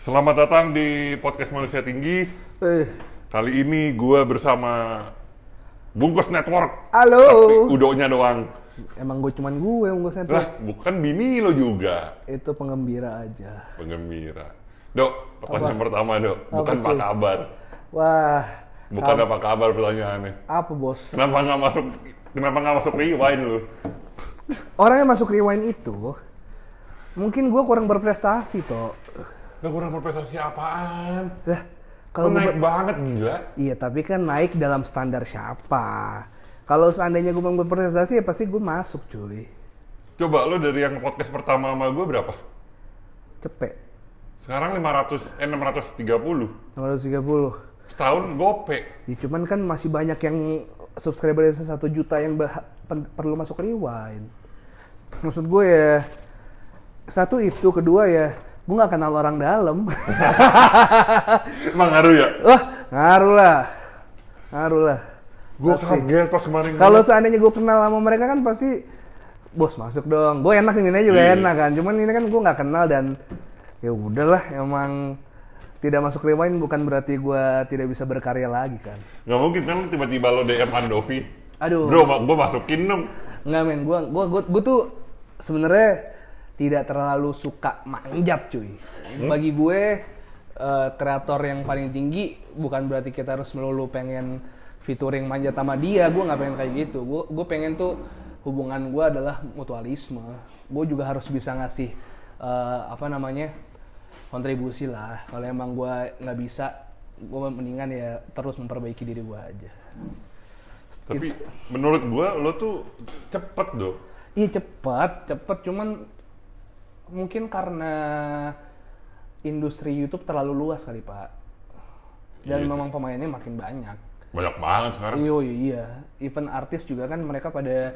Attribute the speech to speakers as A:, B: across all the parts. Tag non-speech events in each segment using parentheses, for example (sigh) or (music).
A: Selamat datang di podcast Manusia Tinggi.
B: Eh,
A: Kali ini gue bersama Bungkus Network.
B: halo.
A: Tapi udonya doang.
B: Emang gue cuman gue yang gue sentro.
A: Lah, bukan bini lo juga.
B: Itu penggembira aja.
A: Penggembira. Dok, pertanyaan pertama dok. Bukan
B: Apa,
A: apa kabar.
B: Wah,
A: Bukan apa kabar pertanyaannya.
B: apa bos?
A: Kenapa nggak masuk Kenapa nggak masuk rewind lu?
B: Orang yang masuk rewind itu, mungkin gue kurang berprestasi toh.
A: Gak kurang berprestasi apaan?
B: Lah,
A: Kalau naik banget gila.
B: Iya, tapi kan naik dalam standar siapa? Kalau seandainya gue berprestasi, ya pasti gue masuk cuy.
A: Coba lo dari yang podcast pertama sama gue berapa?
B: Cepet.
A: Sekarang 500, eh 630.
B: 630.
A: Setahun gope.
B: Ya, cuman kan masih banyak yang subscribernya satu juta yang perlu masuk rewind. Maksud gue ya, satu itu, kedua ya, gue nggak kenal orang dalam. (laughs)
A: Emang ngaruh ya?
B: Wah, ngaruh lah, ngaruh lah.
A: Gue kaget pas kemarin.
B: Kalau seandainya gue kenal sama mereka kan pasti, bos masuk dong. Gue enak ini juga
A: Iya.
B: enak kan. Cuman ini kan gue nggak kenal dan ya udahlah, emang tidak masuk rewind bukan berarti gue tidak bisa berkarya lagi kan.
A: Nggak mungkin kan tiba-tiba lo DM Andovi.
B: Aduh.
A: Bro, gue masukin dong.
B: Nggak men, gua gua, gua tuh sebenarnya tidak terlalu suka manjat cuy. Bagi gue eh, kreator yang paling tinggi bukan berarti kita harus melulu pengen featuring manjat sama dia. Gue nggak pengen kayak gitu. Gue gue pengen tuh hubungan gue adalah mutualisme. Gue juga harus bisa ngasih eh, apa namanya kontribusi lah. Kalau emang gue nggak bisa, gue mendingan ya terus memperbaiki diri gue aja.
A: Tapi menurut gue lo tuh cepet dong.
B: Iya cepet, cepet cuman mungkin karena industri YouTube terlalu luas kali pak. Dan
A: Iya sih.
B: memang pemainnya makin banyak.
A: Banyak banget sekarang.
B: Iya iya iya. Even artis juga kan mereka pada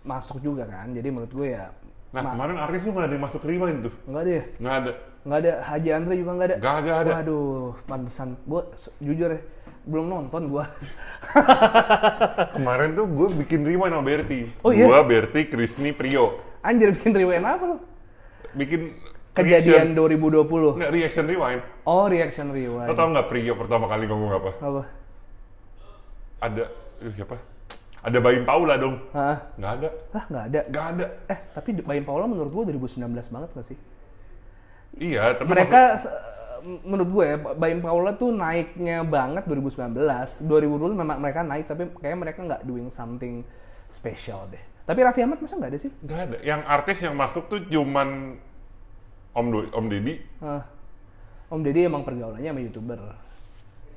B: masuk juga kan. Jadi menurut gue ya
A: Nah,
B: ma-
A: kemarin artis tuh nggak ada yang masuk rewind tuh.
B: nggak ada ya.
A: Nggak ada.
B: Nggak ada Haji Andre juga nggak ada.
A: Nggak ada, ada.
B: Waduh, pantesan. Gue jujur ya belum nonton gue. (laughs)
A: Kemarin tuh gue bikin rewind sama Berti.
B: Oh, iya?
A: Gue, Berti, Krisni, Prio.
B: Anjir bikin rewind apa lo?
A: Bikin
B: Kejadian
A: reaction.
B: 2020.
A: Nggak, reaction rewind.
B: Oh reaction
A: Lo
B: rewind.
A: tau nggak Prio pertama kali ngomong apa?
B: Apa?
A: Ada, eh, siapa? Ada Baim Paula dong.
B: Hah?
A: Nggak ada.
B: Hah nggak ada.
A: Nggak ada.
B: Eh, tapi Bayam Paula menurut gue 2019 banget gak sih?
A: Iya, tapi
B: Mereka, se- menurut gue ya, Bayam Paula tuh naiknya banget 2019. 2020 memang mereka naik, tapi kayaknya mereka nggak doing something special deh. Tapi Raffi Ahmad masa nggak ada sih?
A: Nggak ada. Yang artis yang masuk tuh cuman Om Do Om Deddy.
B: Ah. Om Deddy emang pergaulannya sama YouTuber.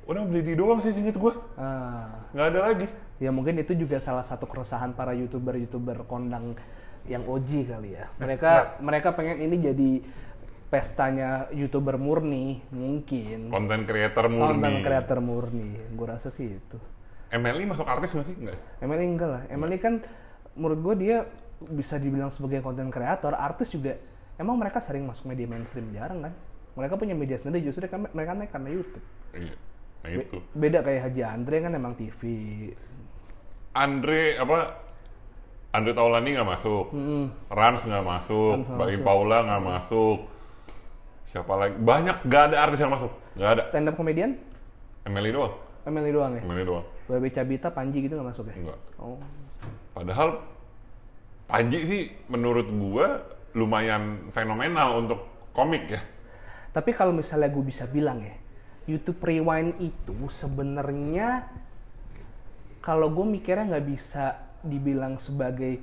A: Udah Om Deddy doang sih singkat gue.
B: Ah.
A: Nggak ada lagi.
B: Ya mungkin itu juga salah satu keresahan para YouTuber-YouTuber kondang yang OG kali ya. Mereka mereka pengen ini jadi pestanya YouTuber murni, mungkin.
A: Konten creator murni.
B: Content creator murni, gue rasa sih itu.
A: MLI masuk artis nggak sih? Nggak.
B: Emily enggak lah, Emily kan menurut gue dia bisa dibilang sebagai content creator, artis juga. Emang mereka sering masuk media mainstream jarang kan? Mereka punya media sendiri justru kan mereka naik karena YouTube.
A: Iya. Nah
B: Be-
A: itu.
B: beda kayak Haji Andre kan emang TV.
A: Andre apa? Andre Taulani nggak masuk. Rans nggak masuk.
B: Rans nggak masuk.
A: Paula nggak masuk. Siapa lagi? Banyak nggak ada artis yang masuk. Nggak ada.
B: Stand up comedian,
A: MLI doang.
B: Emily doang ya.
A: MLI doang.
B: Babe Cabita, Panji gitu nggak masuk ya?
A: Enggak.
B: Oh.
A: Padahal Panji sih menurut gua lumayan fenomenal untuk komik ya.
B: Tapi kalau misalnya gue bisa bilang ya, YouTube Rewind itu sebenarnya kalau gue mikirnya nggak bisa dibilang sebagai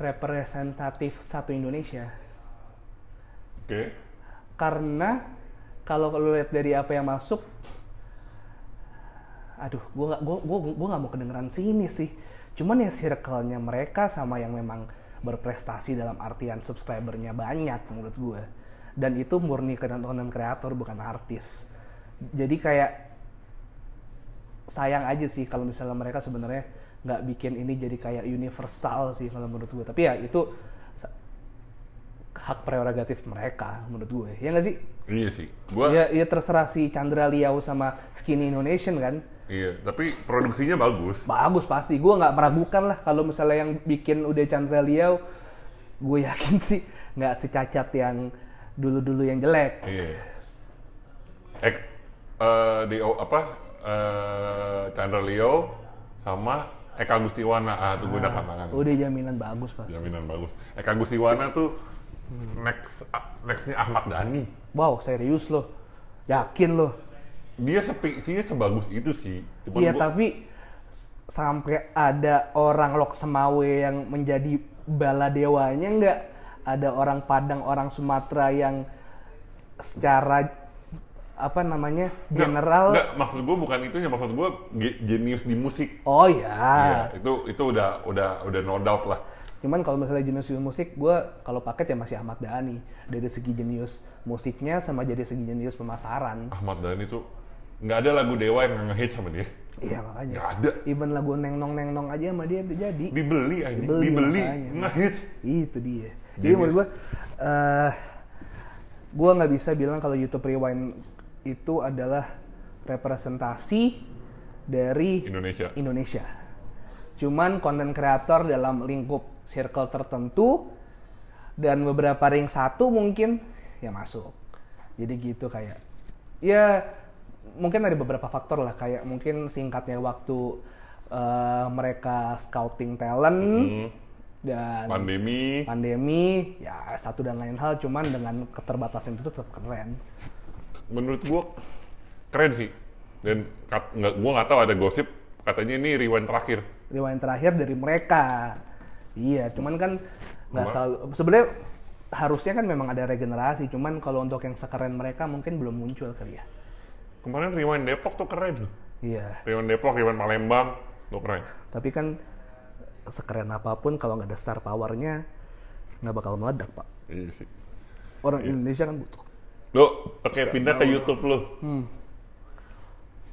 B: representatif satu Indonesia.
A: Oke.
B: Karena kalau lo lihat dari apa yang masuk, aduh, gue nggak gue gue gue nggak mau kedengeran sini sih. Cuman ya circle-nya mereka sama yang memang berprestasi dalam artian subscribernya banyak menurut gue. Dan itu murni konten kreator bukan artis. Jadi kayak sayang aja sih kalau misalnya mereka sebenarnya nggak bikin ini jadi kayak universal sih kalau menurut gue. Tapi ya itu hak prerogatif mereka menurut gue. Ya nggak sih?
A: Iya sih. Gua
B: Ya, ya terserah si Chandra Liao sama Skinny Indonesian kan.
A: Iya, tapi produksinya bagus.
B: Bagus pasti. Gue nggak meragukan lah kalau misalnya yang bikin udah Chandra Liao, gue yakin sih nggak secacat yang dulu-dulu yang jelek.
A: Iya. Ek, eh, di apa? eh Chandra Leo sama Eka Gustiwana. Ah, tuh gue udah tangan.
B: Udah jaminan bagus pas.
A: Jaminan bagus. Eka Gustiwana tuh next ah, nextnya Ahmad Dhani.
B: Wow, serius loh. Yakin loh.
A: Dia sepi, sih sebagus itu sih.
B: Iya,
A: gua-
B: tapi sampai ada orang Lok Semawe yang menjadi bala dewanya nggak? Ada orang Padang, orang Sumatera yang secara apa namanya
A: Nggak,
B: general.
A: Nggak, maksud gue bukan itunya, maksud gue jenius di musik.
B: Oh
A: Iya,
B: ya.
A: itu itu udah udah udah no doubt lah.
B: Cuman kalau misalnya jenius musik, gue kalau paket ya masih Ahmad Dhani dari segi jenius musiknya sama jadi segi jenius pemasaran.
A: Ahmad Dhani tuh nggak ada lagu Dewa yang ngehit sama dia.
B: Iya makanya.
A: Nggak ada.
B: Even lagu neng nong neng nong aja sama dia itu jadi.
A: Dibeli aja,
B: Dibeli,
A: dibeli, ngehit.
B: Itu dia. Jadi
A: Genius.
B: menurut gue, eh gue nggak bisa bilang kalau YouTube Rewind itu adalah representasi dari
A: Indonesia.
B: Indonesia. Cuman konten kreator dalam lingkup circle tertentu dan beberapa ring satu mungkin ya masuk. Jadi gitu kayak ya mungkin ada beberapa faktor lah kayak mungkin singkatnya waktu eh, mereka scouting talent
A: Hmm,
B: dan
A: pandemi.
B: pandemi ya satu dan lain hal cuman dengan keterbatasan itu tetap keren.
A: Menurut gue keren sih. Dan kat, nggak, gue nggak tahu ada gosip katanya ini rewind terakhir.
B: Rewind terakhir dari mereka. Iya, cuman kan nggak selalu. Sebenarnya harusnya kan memang ada regenerasi, cuman kalau untuk yang sekeren mereka mungkin belum muncul kali ya.
A: Kemarin rewind Depok tuh keren loh.
B: Iya,
A: Rewind Depok, rewind Palembang, tuh keren.
B: tapi kan sekeren apa pun kalau nggak ada star powernya nggak bakal meledak pak.
A: Iya sih.
B: Orang Indonesia kan butuh.
A: Lo pakai pindah ke YouTube lo.
B: Hmm.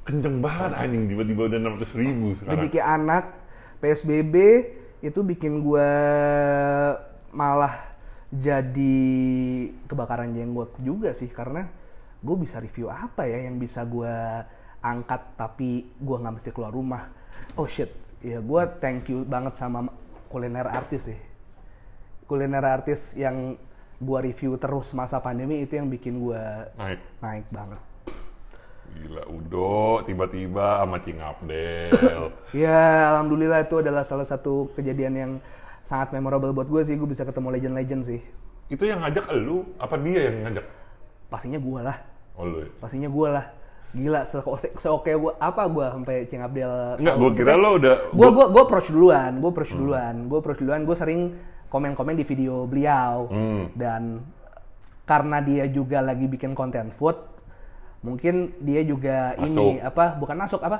A: Kenceng banget anjing tiba-tiba udah 600 ribu sekarang.
B: Rezeki anak PSBB itu bikin gua malah jadi kebakaran jenggot juga sih karena gue bisa review apa ya yang bisa gua angkat tapi gua nggak mesti keluar rumah. Oh shit, ya gua thank you banget sama kuliner artis sih. Kuliner artis yang gua review terus masa pandemi itu yang bikin gua
A: Naik.
B: naik banget.
A: Gila, Udo tiba-tiba sama Cing Abdel. (laughs)
B: Ya, alhamdulillah itu adalah salah satu kejadian yang sangat memorable buat gue sih. Gue bisa ketemu legend-legend sih.
A: itu yang ngajak elu, apa dia yang ngajak?
B: Pastinya gue lah.
A: Oh lu ya?
B: Pastinya gue lah. Gila, se seoke gue apa gue sampai Cing Abdel.
A: Enggak, gue kira lo udah...
B: Gue gue gue approach duluan. Gue approach duluan. Gue approach duluan. Gue sering komen-komen di video beliau.
A: Hmm.
B: Dan karena dia juga lagi bikin konten food, mungkin dia juga ini
A: Masuk.
B: apa? Bukan masuk apa?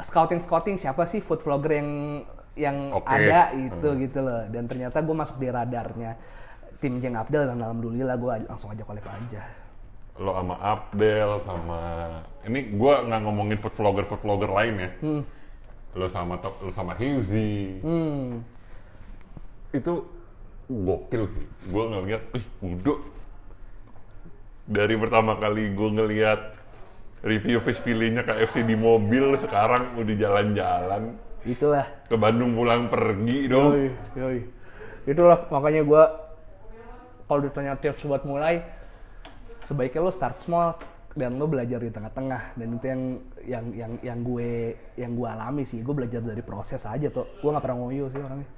B: Scouting scouting siapa sih food vlogger yang yang
A: Oke.
B: ada itu gitu loh. Dan ternyata gue masuk di radarnya tim Jeng Abdel dan alhamdulillah gue langsung aja kolek aja.
A: Lo sama Abdel, sama... Ini gue nggak ngomongin food vlogger food vlogger lain ya. Lo sama lo sama Heuzi.
B: Hmm.
A: Itu gokil sih. Gue ngeliat, ih Udo. Dari pertama kali gue ngeliat review fish fillet-nya KFC di mobil, sekarang udah jalan-jalan.
B: Itulah
A: Ke Bandung pulang pergi dong.
B: Yoi, yoi. Itulah makanya gua kalau ditanya tips buat mulai sebaiknya lo start small dan lo belajar di tengah-tengah. Dan itu yang yang yang yang gue yang gue alami sih. Gue belajar dari proses aja tuh gue nggak pernah ngoyo sih orangnya.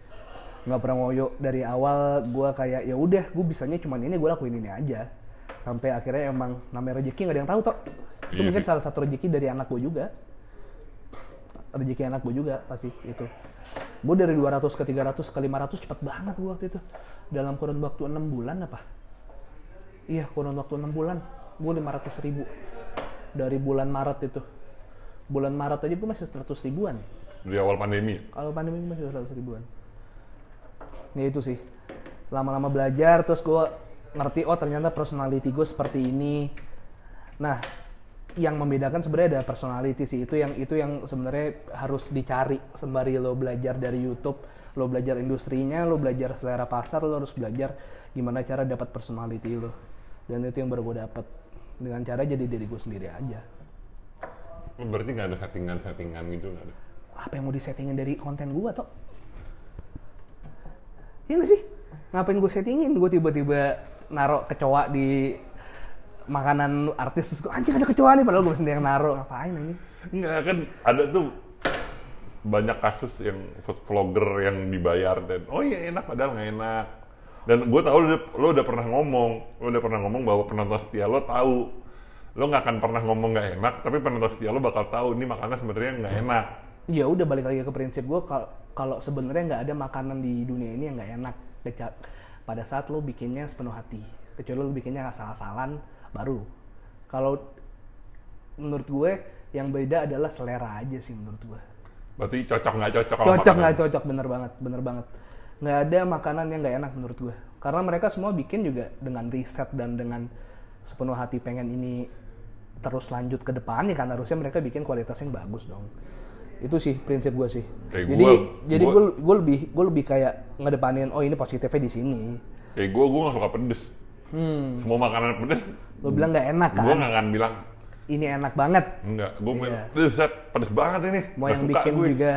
B: Nggak pernah ngoyo. Dari awal gue kayak ya udah gue bisanya cuman ini gue lakuin ini aja. Sampai akhirnya emang namanya rezeki nggak ada yang tahu toh itu
A: Iya
B: mungkin salah satu rezeki dari anak gue juga. Rezeki anak gue juga pasti itu gue dari 200 ke 300 ke 500 cepet banget gue waktu itu. Dalam kurun waktu enam bulan apa iya kurun waktu enam bulan. Gue 500 ribu. Dari bulan Maret itu. Bulan Maret aja gue masih 100 ribuan.
A: Dari awal pandemi.
B: kalau pandemi masih 100 ribuan. Ya itu sih. Lama-lama belajar terus gue ngerti oh ternyata personality gue seperti ini. Nah yang membedakan sebenarnya ada personality sih. Itu yang itu yang sebenarnya harus dicari sembari lo belajar dari YouTube lo belajar industrinya lo belajar selera pasar lo harus belajar gimana cara dapat personality lo dan itu yang baru gue dapat dengan cara jadi diri gue sendiri aja
A: Berarti nggak ada settingan-settingan gitu nggak ada?
B: apa yang mau disettingin dari konten gua toh? Iya gak sih? Ngapain gue settingin? Gue tiba-tiba naruh kecoa di makanan artis terus gue anjing ada kecoa nih padahal gue sendiri yang naruh ngapain anjing
A: Enggak kan ada tuh banyak kasus yang food vlogger yang dibayar dan oh iya enak padahal nggak enak. Dan gue tahu lo, udah- lo udah pernah ngomong, lo udah pernah ngomong bahwa penonton setia lo tahu lo nggak akan pernah ngomong nggak enak, tapi penonton setia lo bakal tahu ini makanan sebenarnya nggak enak.
B: ya udah balik lagi ke prinsip gue kalau sebenarnya nggak ada makanan di dunia ini yang nggak enak pada saat lo bikinnya sepenuh hati kecuali lo bikinnya asal-asalan baru kalau menurut gue yang beda adalah selera aja sih menurut gue
A: Berarti cocok nggak cocok?
B: cocok nggak cocok bener banget bener banget nggak ada makanan yang nggak enak menurut gue karena mereka semua bikin juga dengan riset dan dengan sepenuh hati pengen ini terus lanjut ke depannya kan harusnya mereka bikin kualitas yang bagus dong itu sih prinsip gue sih
A: Kayak
B: jadi
A: gua-
B: jadi gue gue lebih gue lebih kayak ngedepanin oh ini positifnya di sini
A: Kayak gue, gue nggak suka pedes.
B: hmm
A: Semua makanan pedes,
B: lo bilang nggak enak
A: gue
B: kan
A: nggak akan bilang
B: ini enak banget
A: enggak. Gue
B: Iya.
A: bilang, "Eh, Set, pedes banget ini.
B: mau
A: Nggak
B: yang
A: suka
B: bikin
A: gue."
B: juga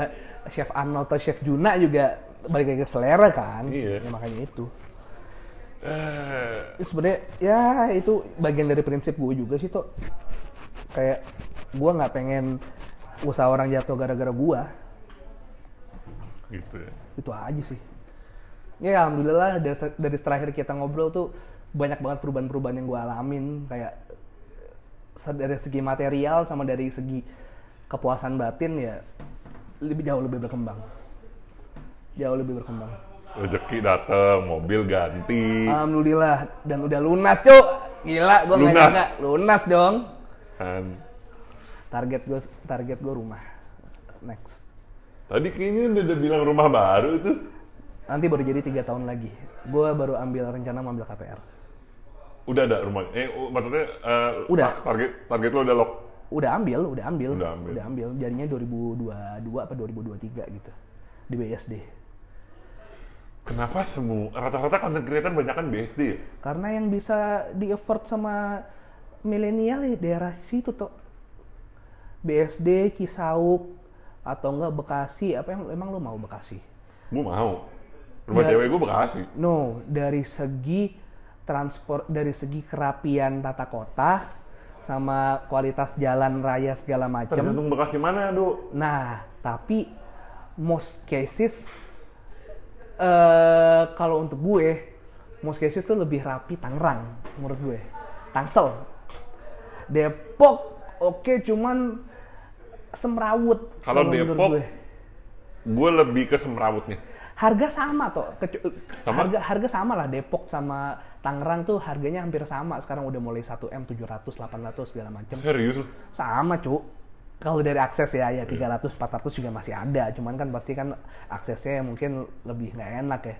B: chef Arnold atau chef Juna juga balik lagi ke selera kan?
A: Iya.
B: Ya, makanya itu. Itu sebenarnya ya itu bagian dari prinsip gue juga sih tuh kayak gue nggak pengen usaha orang jatuh gara-gara gue
A: gitu ya.
B: itu aja sih. Ya alhamdulillah dari, se- dari terakhir kita ngobrol tuh banyak banget perubahan-perubahan yang gue alamin. Kayak dari segi material sama dari segi kepuasan batin ya lebih jauh lebih berkembang jauh lebih berkembang
A: Rezeki dateng, mobil ganti.
B: alhamdulillah dan udah lunas cuk gila gue nggak
A: Lunas.
B: nyangka lunas dong
A: Kan.
B: target gue target gue rumah next
A: Tadi kayaknya udah, udah bilang rumah baru tuh.
B: nanti baru jadi tiga tahun lagi gue baru ambil rencana mau ambil KPR
A: Udah ada rumah. Eh, oh, maksudnya eh,
B: Udah.
A: tar- Target target lo udah lock.
B: udah ambil udah ambil
A: Udah ambil.
B: jadinya 2022 apa 2023 gitu di BSD
A: Kenapa semua rata-rata content creator banyak kan BSD ya?
B: karena yang bisa di afford sama milenial ya daerah situ tuh BSD Cisauk atau enggak Bekasi apa yang emang lu mau Bekasi
A: Gue mau. Rumah cewek gue Bekasi.
B: No, dari segi transport, dari segi kerapian tata kota, sama kualitas jalan raya segala macam.
A: Tergantung Bekasi mana, Do.
B: Nah, tapi most cases, eh kalau untuk gue, cases tuh lebih rapi Tangerang, menurut gue. Tangsel. Depok, oke, cuman semrawut.
A: Kalau Depok,
B: gue.
A: Gue lebih ke semrawutnya.
B: harga sama toh Kecu-
A: Sama?
B: harga harga sama lah Depok sama Tangerang tuh harganya hampir sama sekarang udah mulai 1 m 700 800 segala macam
A: Serius
B: sama cu kalau dari akses ya ya 300 400 juga masih ada cuman kan pasti kan aksesnya mungkin lebih nggak enak ya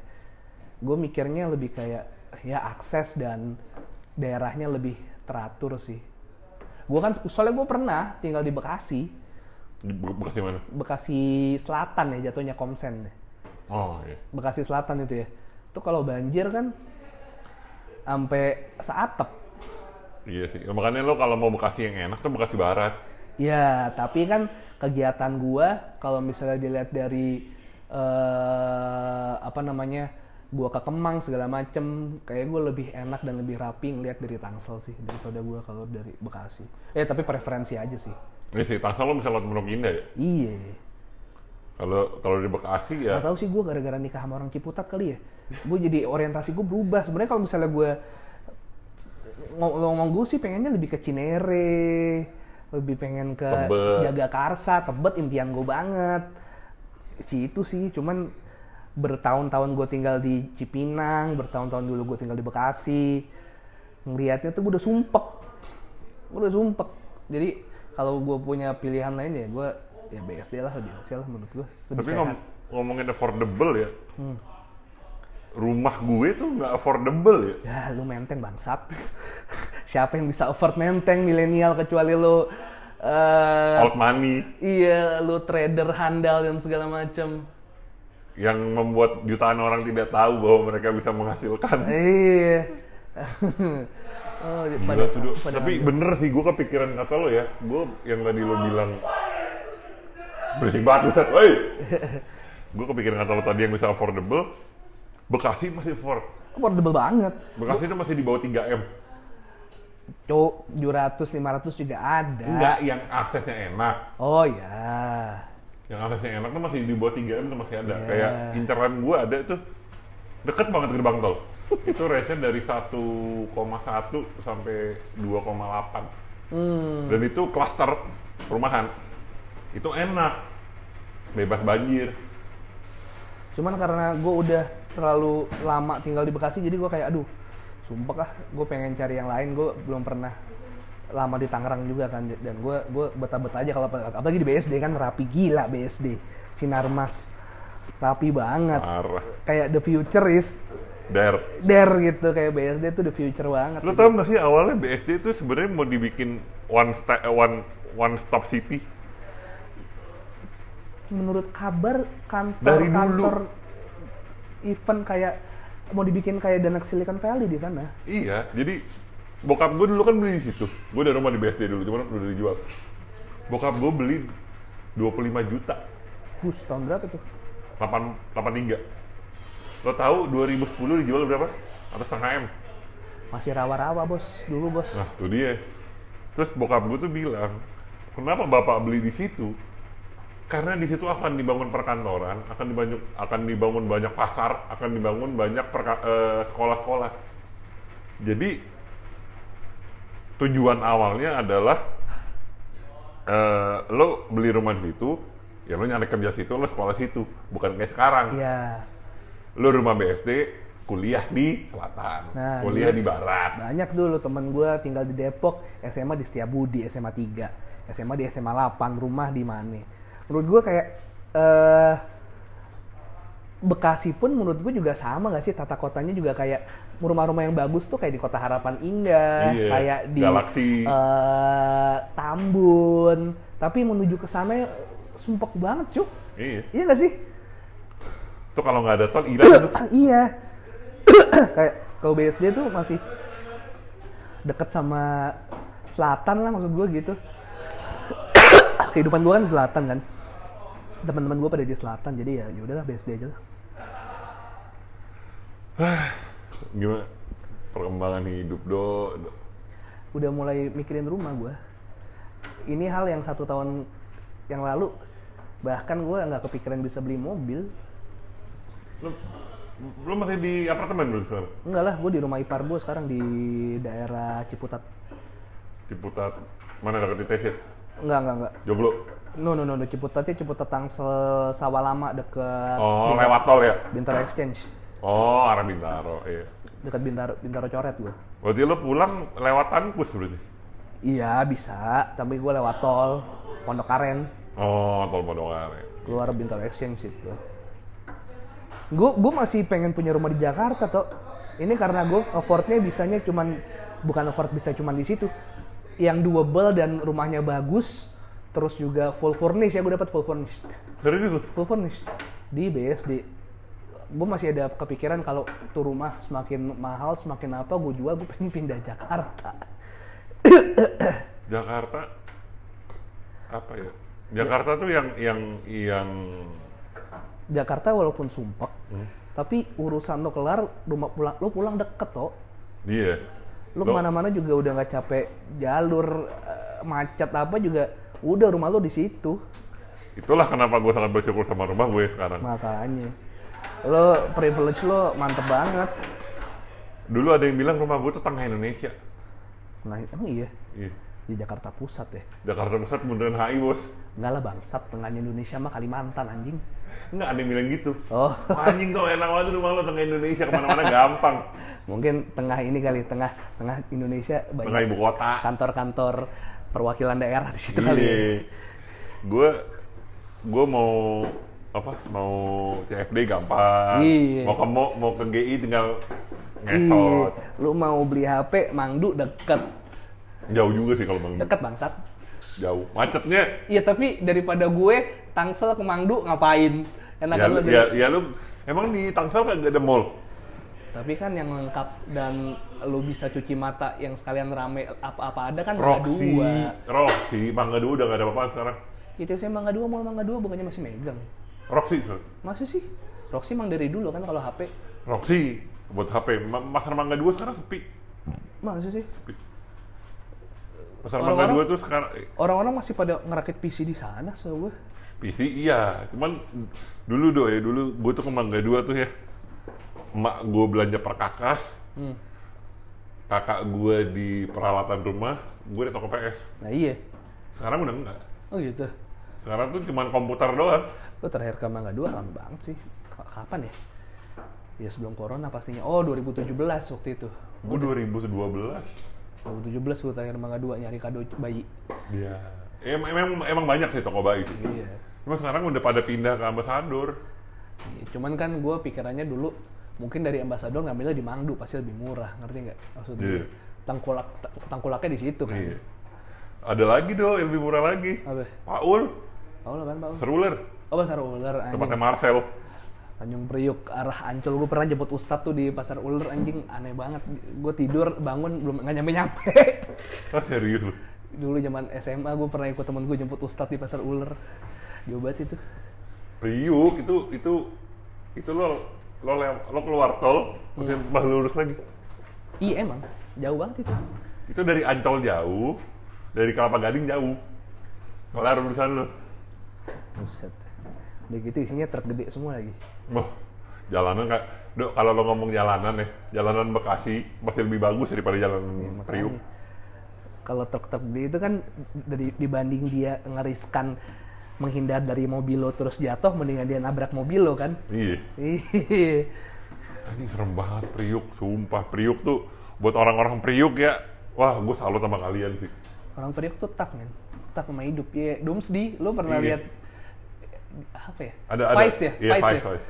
B: gue mikirnya lebih kayak ya akses dan daerahnya lebih teratur sih gue kan soalnya gue pernah tinggal di Bekasi
A: Di Be- Bekasi mana?
B: Bekasi Selatan ya jatuhnya Komsen.
A: Oh iya.
B: Bekasi Selatan itu ya. Itu kalau banjir kan sampai seatap.
A: Iya sih. Makanya lo kalau mau Bekasi yang enak tuh Bekasi Barat.
B: Ya, tapi kan kegiatan gua kalau misalnya dilihat dari eh apa namanya? gua ke Kemang segala macem kayak gue lebih enak dan lebih rapi ngeliat dari Tangsel sih daripada gua kalau dari Bekasi. Eh tapi preferensi aja sih.
A: Ini sih, Tangsel lo bisa lewat Pondok Indah ya.
B: Iya.
A: Kalau kalau di Bekasi ya.
B: Gak tau sih gue gara-gara nikah sama orang Ciputat kali ya. Gue jadi orientasi gue berubah. Sebenarnya kalau misalnya gue ngomong gue sih pengennya lebih ke Cinere, lebih pengen ke
A: Tebet.
B: Jagakarsa, Tebet impian gue banget. Si itu sih, cuman bertahun-tahun gue tinggal di Cipinang, bertahun-tahun dulu gue tinggal di Bekasi. Ngeliatnya tuh gue udah sumpek. Gue udah sumpek. Jadi kalau gue punya pilihan lain ya gue ya BSD lah lebih oke lah menurut gue. Lebih
A: Tapi
B: sehat.
A: ngom ngomongin affordable ya.
B: Hmm.
A: Rumah gue tuh nggak affordable ya.
B: Ya, lu menteng bangsat. Siapa yang bisa afford menteng milenial kecuali lu eh
A: Old money
B: iya, lu trader handal dan segala macam.
A: yang membuat jutaan orang tidak tahu bahwa mereka bisa menghasilkan.
B: Iya. (laughs) oh,
A: Gila
B: pada,
A: Tapi bener sih, gue kepikiran kata lo ya. Gue yang tadi lo bilang bersih banget Buset, woi. (laughs) gue kepikiran kata lo tadi yang bisa affordable. Bekasi masih afford.
B: affordable banget.
A: Bekasi itu masih di bawah 3 m.
B: Cuk, 700 500 juga ada.
A: Enggak, yang aksesnya enak.
B: Oh ya.
A: Yang aksesnya enak tuh masih di bawah 3 M tuh masih ada.
B: Iya.
A: Kayak inceran gua ada tuh deket banget gerbang tol. itu range dari 1,1 sampai 2,8.
B: Hmm.
A: Dan itu klaster perumahan. Itu enak. Bebas banjir.
B: Cuman karena gue udah terlalu lama tinggal di Bekasi, jadi gue kayak aduh, sumpah ah, gue pengen cari yang lain. Gue belum pernah lama di Tangerang juga kan, dan gue gue betah-betah aja kalau apalagi di BSD kan rapi gila BSD, Sinarmas rapi banget,
A: Parah.
B: kayak the future is
A: Der.
B: there gitu, kayak BSD tuh the future banget.
A: Lo tau gak sih awalnya BSD itu sebenarnya mau dibikin one sta- eh, one one stop city.
B: Menurut kabar kantor
A: Dari dulu.
B: kantor event kayak mau dibikin kayak Danak Silicon Valley di sana.
A: Iya, jadi bokap gue dulu kan beli di situ. Gue ada rumah di BSD dulu, cuman udah dijual. Bokap gue beli 25 juta,
B: Bus tahun berapa tuh?
A: 8, 83. Lo tahu 2010 dijual berapa? Atau setengah M?
B: Masih rawa-rawa bos, dulu bos.
A: Nah, itu dia. Terus bokap gue tuh bilang, kenapa bapak beli di situ? Karena di situ akan dibangun perkantoran, akan dibangun akan dibangun banyak pasar, akan dibangun banyak eh, sekolah-sekolah. Jadi tujuan awalnya adalah eh, lo beli rumah di situ, ya lo nyari kerja situ, lo sekolah situ, bukan kayak sekarang.
B: Iya,
A: Lo rumah BSD, kuliah di selatan,
B: Nah,
A: kuliah di barat.
B: banyak dulu temen gue tinggal di Depok, SMA di Setiabudi, SMA 3, SMA di SMA 8, rumah di mana. Menurut gue kayak eh Bekasi pun menurut gue juga sama gak sih tata kotanya juga kayak rumah-rumah yang bagus tuh kayak di Kota Harapan Indah,
A: Iya,
B: kayak di eh, Tambun. Tapi menuju ke sana sumpek banget, Cuk.
A: Iya.
B: Iya gak sih?
A: Tuh kalau nggak ada tol hilang (coughs)
B: iya. (coughs) kayak kalau BSD tuh masih deket sama selatan lah maksud gue gitu. Kehidupan gue kan di selatan kan. Teman-teman gue pada di selatan jadi ya yaudahlah BSD aja lah. (sighs)
A: Gimana perkembangan hidup do?
B: Udah mulai mikirin rumah gue. Ini hal yang satu tahun yang lalu bahkan gue nggak kepikiran bisa beli mobil.
A: Lu, lu masih di apartemen dulu sekarang?
B: Enggak lah, gue di rumah ipar gue sekarang di daerah Ciputat.
A: Ciputat mana dekat di Tesit?
B: Enggak, enggak, enggak.
A: Joglo.
B: No, no, no, no. Ciputatnya Ciputat Tangsel Sawah Lama deket
A: Oh,
B: Bintaro,
A: lewat tol ya?
B: Bintaro Exchange.
A: Oh, arah Bintaro, iya.
B: Dekat Bintaro, Bintaro Coret gue.
A: Berarti lu pulang lewat Anpus berarti?
B: Iya, bisa. Tapi gue lewat tol Pondok Aren.
A: Oh, tol Pondokare.
B: Keluar Bintaro Exchange itu. Gue gue masih pengen punya rumah di Jakarta, toh. Ini karena gue affordnya bisanya cuman bukan afford bisa cuman di situ. Yang doable dan rumahnya bagus, terus juga full furnish ya gue dapat full furnish.
A: Serius lu?
B: full furnish di BSD gue masih ada kepikiran kalau tuh rumah semakin mahal semakin apa gue jual gue pengen pindah Jakarta (coughs)
A: Jakarta apa ya? Jakarta tuh yang yang yang
B: Jakarta walaupun sumpek
A: Hmm.
B: tapi urusan lo kelar rumah pulang lo pulang deket toh
A: iya.
B: Lo-
A: ke
B: mana-mana juga udah nggak capek jalur eh, macet apa juga udah rumah lo di situ
A: Itulah kenapa gue sangat bersyukur sama rumah gue sekarang.
B: makanya lo privilege lo mantep banget
A: Dulu ada yang bilang rumah gue tuh tengah Indonesia.
B: nah emang iya
A: Iya.
B: Di Jakarta Pusat ya
A: Jakarta Pusat bundaran HI bos.
B: Enggak lah bangsat, tengahnya Indonesia mah Kalimantan anjing.
A: Enggak ada yang bilang gitu.
B: Oh, (laughs)
A: Anjing kok enak banget rumah lo tengah Indonesia ke mana-mana gampang. (laughs)
B: mungkin tengah ini kali, tengah tengah Indonesia
A: Tengah
B: banyak
A: ibu kota.
B: kantor-kantor perwakilan daerah di situ kali. ya.
A: Gue gue mau apa mau CFD gampang.
B: Iya.
A: Mau ke mau, mau ke GI tinggal
B: Iya,
A: ngesot.
B: lu mau beli HP Mangdu deket,
A: Jauh juga sih kalau bang.
B: deket bangsat.
A: Jauh. Macetnya.
B: Iya tapi daripada gue Tangsel ke Mangdu ngapain? Enakan
A: Ya,
B: lu
A: ya, ya lu emang di Tangsel kagak ada mall.
B: Tapi kan yang lengkap dan lu bisa cuci mata yang sekalian rame apa-apa ada kan Mangga
A: Roxy,
B: Dua.
A: Roxy, Mangga Dua udah gak ada apa-apa sekarang.
B: Itu saya Mangga Dua, mau Mangga Dua bukannya masih megang.
A: Roxy.
B: Masih sih? Roxy emang dari dulu kan kalau HP.
A: Roxy buat HP. Pasar Mangga Dua sekarang sepi.
B: Masih sih?
A: sepi. Pasar Mangga 2 tuh sekarang
B: Orang-orang masih pada ngerakit PC di sana, so gue.
A: PC iya, cuman dulu do ya dulu gue tuh ke Mangga 2 tuh ya. Emak gue belanja perkakas,
B: Hmm.
A: kakak gue di peralatan rumah, gue di toko PS.
B: Nah iya.
A: Sekarang udah enggak.
B: Oh gitu.
A: Sekarang tuh cuman komputer doang.
B: Gue terakhir ke Mangga 2 lama banget sih. Kapan ya? Ya sebelum corona pastinya. Oh 2017 waktu itu.
A: Gue 2012.
B: 2017 gue terakhir Mangga 2 nyari kado bayi.
A: Iya. Em- Emang emang banyak sih toko bayi sih.
B: Iya.
A: Cuma sekarang udah pada pindah ke ambasador.
B: Iya, Cuman kan gue pikirannya dulu mungkin dari ambasador ngambilnya di Mangdu pasti lebih murah, ngerti nggak? Maksudnya
A: Iya.
B: tangkulak ta- tangkulaknya di situ kan.
A: Iya. Ada lagi do yang lebih murah lagi.
B: Apa?
A: Paul,
B: Oh, kan Pak?
A: seruler,
B: Oh, pasar ular
A: tempatnya. Marcel.
B: Tanjung Priuk arah Ancol gue pernah jemput Ustadz tuh di pasar ular anjing aneh banget. Gue tidur bangun belum nggak nyampe nyampe. (laughs)
A: Ah serius lu?
B: Dulu zaman SMA gue pernah ikut temen gue jemput Ustadz di pasar ular. Jauh banget itu.
A: Priuk itu itu itu lo lo lo keluar tol terus yang bah lurus lagi.
B: Iya emang jauh banget itu.
A: Itu dari Ancol jauh, dari Kelapa Gading jauh. Kelar urusan lo.
B: Buset. Udah gitu isinya truk gede semua lagi.
A: Wah, jalanan kayak Dok, kalau lo ngomong jalanan ya, jalanan Bekasi masih lebih bagus daripada jalanan
B: makanya.
A: Priuk.
B: Kalau truk-truk gede itu kan dari dibanding dia ngeriskan menghindar dari mobil lo terus jatuh mendingan dia nabrak mobil lo kan.
A: Iya.
B: Iya.
A: Ini serem banget Priuk, sumpah Priuk tuh buat orang-orang Priuk ya. Wah, gue salut sama kalian sih.
B: Orang Priok tuh tough men. Tough sama hidup. Iya, Doomsday, lo pernah
A: Iya.
B: lihat apa ya?
A: Ada- ada.
B: Vice ya?
A: Iya,
B: Vice,
A: Vice,
B: ya?
A: Vice.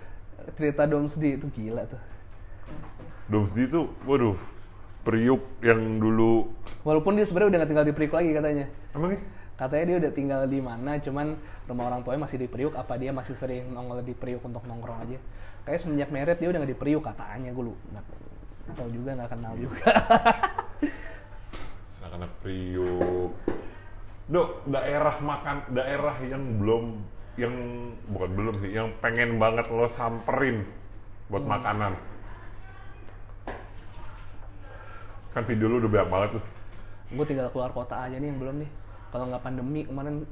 B: Cerita Doomsday itu gila tuh.
A: Domsdi tuh, waduh, Priuk yang dulu
B: Walaupun dia sebenarnya udah gak tinggal di Priok lagi katanya.
A: emang nih?
B: Katanya dia udah tinggal di mana, cuman rumah orang tuanya masih di Priuk, apa dia masih sering nongol di Priuk untuk nongkrong aja. Kayak semenjak merit dia udah gak di Priuk katanya, gue lu nggak tahu juga nggak kenal juga. (laughs)
A: anak-anak Priuk. Dok, daerah makan, daerah yang belum, yang bukan belum sih, yang pengen banget lo samperin buat makanan. Kan video lu udah banyak banget tuh.
B: gue tinggal keluar kota aja nih yang belum nih. Kalau nggak pandemi kemarin,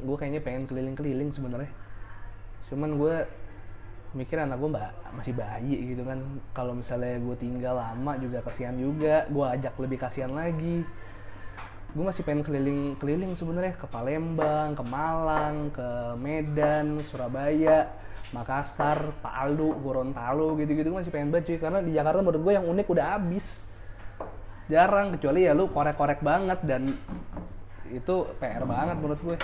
B: gue kayaknya pengen keliling-keliling sebenarnya. Cuman gue mikir anak gue mbak masih bayi gitu kan. Kalau misalnya gue tinggal lama juga kasihan juga. Gue ajak lebih kasihan lagi. Gue masih pengen keliling-keliling sebenarnya ke Palembang, ke Malang, ke Medan, Surabaya, Makassar, Palu, Gorontalo gitu-gitu. Masih pengen banget cuy. Karena di Jakarta menurut gue yang unik udah habis. Jarang kecuali ya lu korek-korek banget dan itu PR banget menurut gue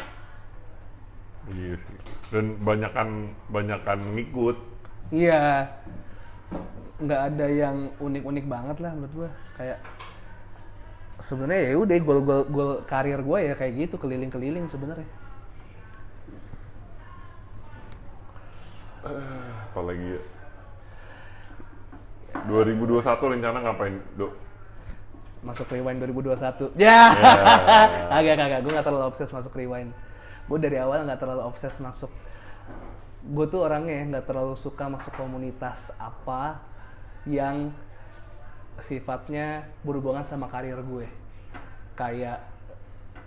A: Iya sih. Dan banyakan banyakan ngikut.
B: iya. Nggak ada yang unik-unik banget lah menurut gue kayak sebenarnya ya udah gol gol gol karir gue ya kayak gitu keliling-keliling sebenarnya.
A: Apalagi ya. 2021 rencana ngapain, Dok?
B: masuk rewind 2021 (laughs) ya. Agak agak gue nggak terlalu obses masuk rewind. Gue dari awal nggak terlalu obses masuk. Gue tuh orangnya nggak terlalu suka masuk komunitas apa yang sifatnya berhubungan sama karir gue. Kayak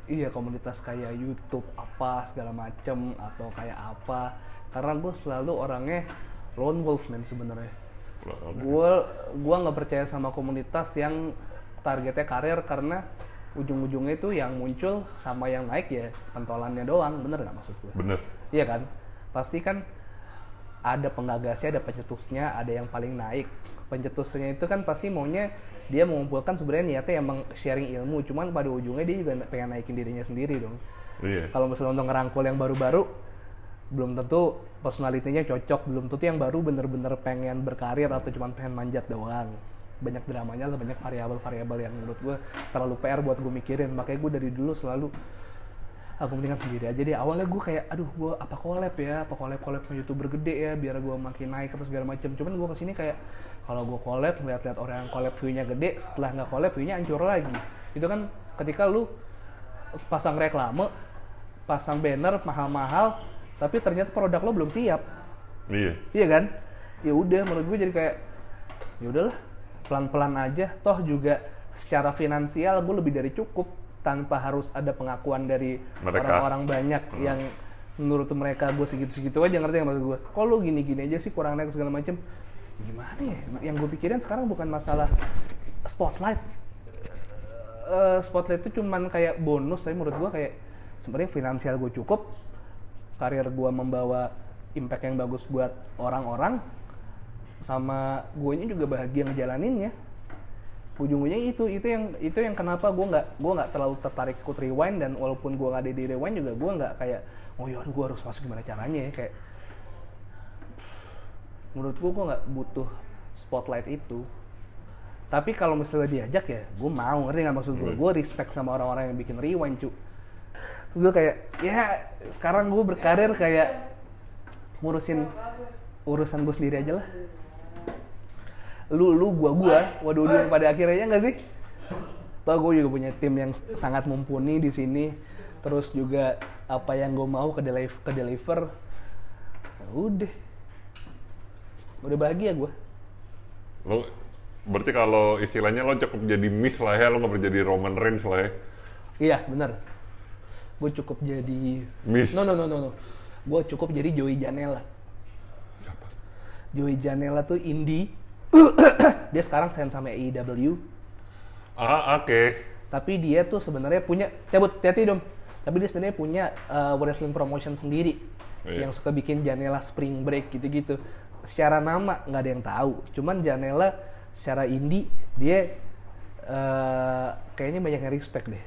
B: iya komunitas kayak YouTube apa segala macem atau kayak apa. Karena gue selalu orangnya lone wolf man sebenarnya. Gue gua nggak percaya sama komunitas yang targetnya karir karena ujung-ujungnya itu yang muncul sama yang naik ya pentolannya doang. Bener nggak maksud gue?
A: Bener.
B: iya kan? Pasti kan ada penggagasnya ada pencetusnya ada yang paling naik pencetusnya itu kan pasti maunya dia mengumpulkan sebenarnya niatnya emang sharing ilmu cuman pada ujungnya dia juga pengen naikin dirinya sendiri dong.
A: Iya.
B: kalau misalnya untuk ngerangkul yang baru-baru belum tentu personalitinya cocok belum tentu yang baru bener-bener pengen berkarir atau cuma pengen manjat doang. Banyak dramanya lah banyak variabel-variabel yang menurut gue terlalu PR buat gue mikirin. Makanya gue dari dulu selalu aku mendingan sendiri aja deh. Awalnya gue kayak aduh gue apa collab ya? Apa collab collab sama youtuber gede ya biar gue makin naik apa segala macem. Cuman gue ke sini kayak kalau gue collab ngeliat-liat orang yang collab view-nya gede setelah nggak collab view-nya hancur lagi. Itu kan ketika lu pasang reklame pasang banner mahal-mahal tapi ternyata produk lo belum siap.
A: Iya.
B: iya kan? Ya udah menurut gue jadi kayak ya udahlah pelan-pelan aja. Toh juga secara finansial gue lebih dari cukup tanpa harus ada pengakuan dari orang-orang banyak yang menurut mereka gue segitu-segitu aja ngerti nggak maksud gue kalau gini-gini aja sih kurang naik segala macem? Gimana ya? Yang gue pikirin sekarang bukan masalah spotlight. Eh, spotlight itu cuman kayak bonus tapi menurut gue kayak sebenarnya finansial gue cukup. Karir gue membawa impact yang bagus buat orang-orang. Sama gue juga bahagia ngejalaninnya ujung-ujungnya itu itu yang itu yang kenapa gue nggak gue nggak terlalu tertarik ikut rewind dan walaupun gue nggak ada di rewind juga gue nggak kayak oh ya gue harus masuk gimana caranya ya kayak menurut gue gue nggak butuh spotlight itu. Tapi kalau misalnya diajak ya gue mau ngerti nggak maksud gue gue respect sama orang-orang yang bikin rewind cu. Gue kayak ya sekarang gue berkarir kayak ngurusin urusan gue sendiri aja lah lu lu gua gua. Waduh waduh pada akhirnya nggak sih? Tau gue juga punya tim yang sangat mumpuni di sini. Terus juga apa yang gue mau ke deliver ke deliver Ya udah. Udah bahagia gue
A: Lo berarti kalau istilahnya lo cukup jadi miss lah ya, lo nggak perlu jadi Roman Reigns lah ya.
B: iya bener. Gue cukup jadi
A: Miss.
B: no no no no no. Gue cukup jadi Joey Janela.
A: Siapa?
B: Joey Janela tuh indie (coughs) dia sekarang sign sama AEW
A: Ah, oke.
B: tapi dia tuh sebenarnya punya cabut hati dong tapi dia sebenarnya punya uh, wrestling promotion sendiri
A: Iya.
B: yang suka bikin Janela Spring Break gitu-gitu secara nama nggak ada yang tahu cuman Janela secara indie dia uh, kayaknya banyak yang respect deh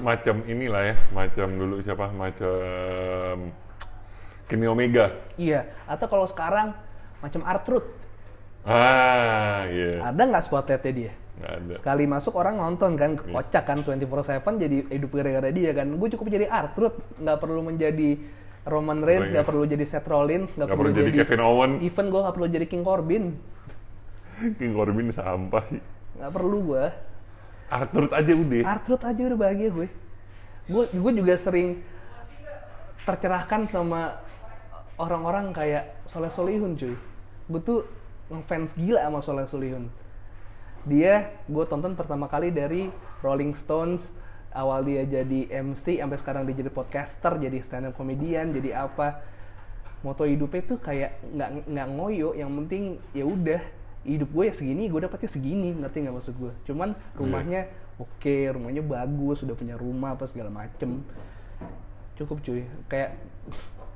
A: macam inilah ya, macam dulu siapa? Macam Kenny Omega.
B: iya atau kalau sekarang macam Artruth
A: Ah, iya.
B: ada nggak spotlightnya dia
A: Nggak ada.
B: sekali masuk orang nonton kan kocak kan 24/7 jadi hidup gara-gara dia kan gue cukup jadi Artruth nggak perlu menjadi Roman Reigns nggak perlu jadi Seth Rollins nggak
A: perlu jadi Kevin Owens.
B: even gue nggak perlu jadi King Corbin
A: King Corbin sampah sih.
B: nggak perlu gue
A: Arthur aja udah.
B: Artruth aja udah bahagia gue gue gue juga sering tercerahkan sama orang-orang kayak Soleh Solihun cuy gue tuh ngefans gila sama Soleh Solihun. Dia gue tonton pertama kali dari Rolling Stones awal dia jadi MC sampai sekarang dia jadi podcaster jadi stand up comedian jadi apa. Moto hidupnya tuh kayak nggak nggak ngoyo yang penting ya udah hidup gue ya segini gue dapetnya segini ngerti nggak maksud gue cuman rumahnya oke rumahnya bagus sudah punya rumah apa segala macem. Cukup cuy kayak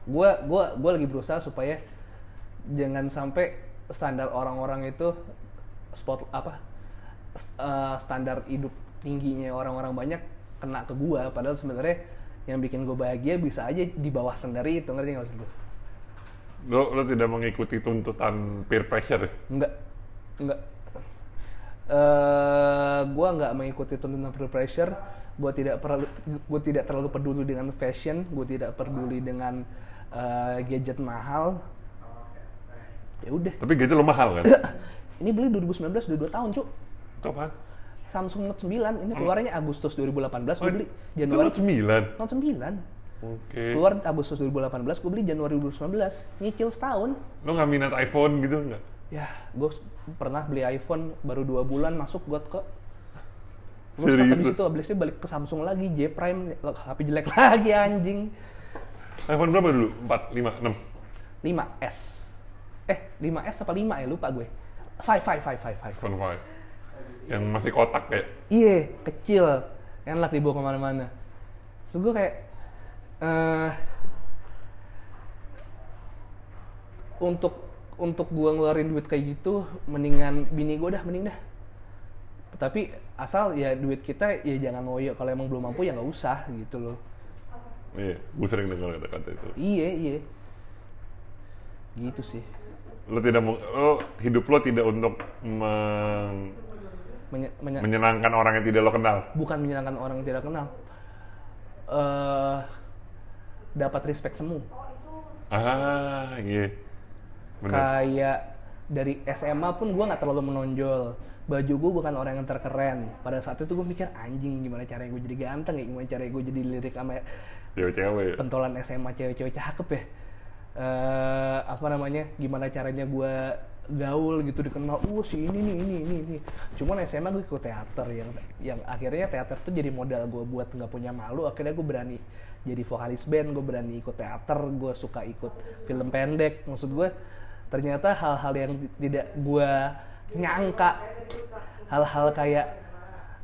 B: gue gua gua lagi berusaha supaya jangan sampai standar orang-orang itu spot apa eh, standar hidup tingginya orang-orang banyak kena ke gua padahal sebenarnya yang bikin gue bahagia bisa aja di bawah sendiri itu ngerti nggak maksud gue
A: Lo, lo tidak mengikuti tuntutan peer pressure ya?
B: Enggak, enggak. eh gue nggak mengikuti tuntutan peer pressure. Gue tidak perlu, gue tidak terlalu peduli dengan fashion. Gue tidak peduli dengan eh, gadget mahal. Ya udah.
A: Tapi gaji lo mahal kan? (laughs)
B: Ini beli 2019 udah 2 tahun cuk.
A: Itu apa?
B: Samsung Note 9 ini keluarnya Agustus 2018 gue beli
A: Itu
B: Januari
A: Note 9?
B: Note 9
A: Oke.
B: keluar Agustus 2018 gue beli Januari 2019 nyicil setahun
A: Lo nggak minat iPhone gitu nggak?
B: ya gue pernah beli iPhone baru dua bulan masuk gue ke Terus di
A: lu?
B: situ abis itu balik ke Samsung lagi, J Prime, HP jelek (laughs) lagi anjing.
A: iPhone berapa dulu? 4, 5, 6?
B: 5S. Eh, 5S apa 5 ya? Lupa gue. 5, 5, 5, 5, 5.
A: iPhone 5. Yang masih kotak kayak.
B: Iya, kecil. Enak dibawa ke mana-mana. Terus gue kayak, eh untuk untuk gue ngeluarin duit kayak gitu, mendingan bini gue dah, mending dah. Tapi asal ya duit kita ya jangan ngoyo. Kalau emang belum mampu ya nggak usah gitu loh.
A: Iya, gue sering dengar kata-kata itu.
B: Iya, iya. Gitu sih.
A: Lo tidak lo hidup lo tidak untuk men-
B: Menye- menye-
A: menyenangkan orang yang tidak lo kenal.
B: bukan menyenangkan orang yang tidak kenal. eh dapat respect semu.
A: Ah, iya. Benar.
B: Kayak dari SMA pun gue nggak terlalu menonjol. Baju gue bukan orang yang terkeren. Pada saat itu gue mikir anjing gimana caranya gue jadi ganteng ya, gimana caranya gue jadi lirik sama
A: Cewek-cewek.
B: pentolan SMA cewek-cewek cakep ya. Eh apa namanya? Gimana caranya gue gaul gitu dikenal uh si ini nih ini ini ini cuman SMA gue ikut teater yang yang akhirnya teater tuh jadi modal gue buat nggak punya malu akhirnya gue berani jadi vokalis band gue berani ikut teater gue suka ikut film pendek maksud gue ternyata hal-hal yang tidak gue nyangka hal-hal kayak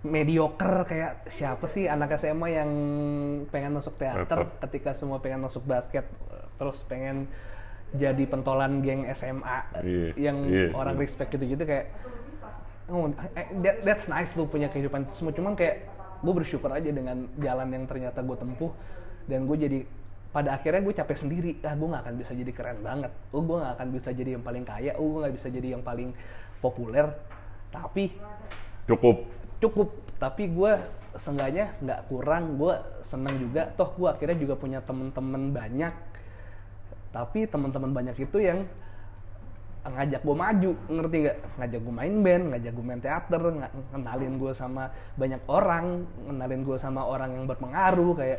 B: mediocre kayak siapa sih anak SMA yang pengen masuk Teater. ketika semua pengen masuk basket terus pengen jadi pentolan geng SMA
A: Iya,
B: yang
A: iya,
B: orang
A: iya.
B: respect gitu-gitu kayak oh eh, that, that's nice lu punya kehidupan semua. Cuman kayak gue bersyukur aja dengan jalan yang ternyata gue tempuh dan gue jadi pada akhirnya gue capek sendiri. Ah gue nggak akan bisa jadi keren banget. Oh gue nggak akan bisa jadi yang paling kaya. Oh gue nggak bisa jadi yang paling populer. Tapi
A: Cukup.
B: cukup. Tapi gue seenggaknya nggak kurang. Gue seneng juga. Toh gue akhirnya juga punya temen-temen banyak tapi teman-teman banyak itu yang ngajak gue maju ngerti gak ngajak gue main band ngajak gue main teater ngenalin gue sama banyak orang ngenalin gue sama orang yang berpengaruh kayak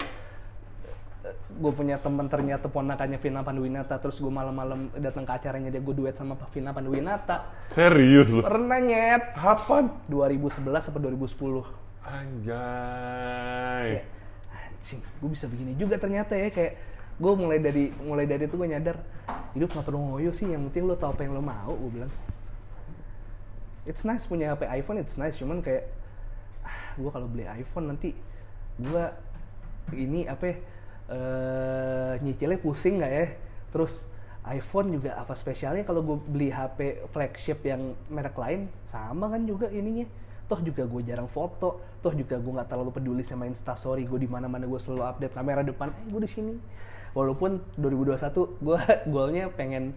B: gue punya temen ternyata ponakannya Vina Panduwinata terus gue malam-malam datang ke acaranya dia gue duet sama Vina Panduwinata
A: Serius lu?
B: pernah nyet
A: Kapan?
B: 2011 atau 2010
A: Anjay.
B: kayak anjing gue bisa begini juga ternyata ya kayak gue mulai dari mulai dari itu gue nyadar hidup nggak perlu ngoyo sih yang penting lo tau apa yang lo mau gue bilang. It's nice punya HP iPhone it's nice cuman kayak ah, gue kalau beli iPhone nanti gue ini apa ya, eh, nyicilnya pusing nggak ya? Terus iPhone juga apa spesialnya kalau gue beli HP flagship yang merek lain? Sama kan juga ininya. Toh juga gue jarang foto toh juga gue nggak terlalu peduli sama instastory gue di mana mana gue selalu update kamera depan eh gue di sini walaupun 2021 gue (laughs) goalnya pengen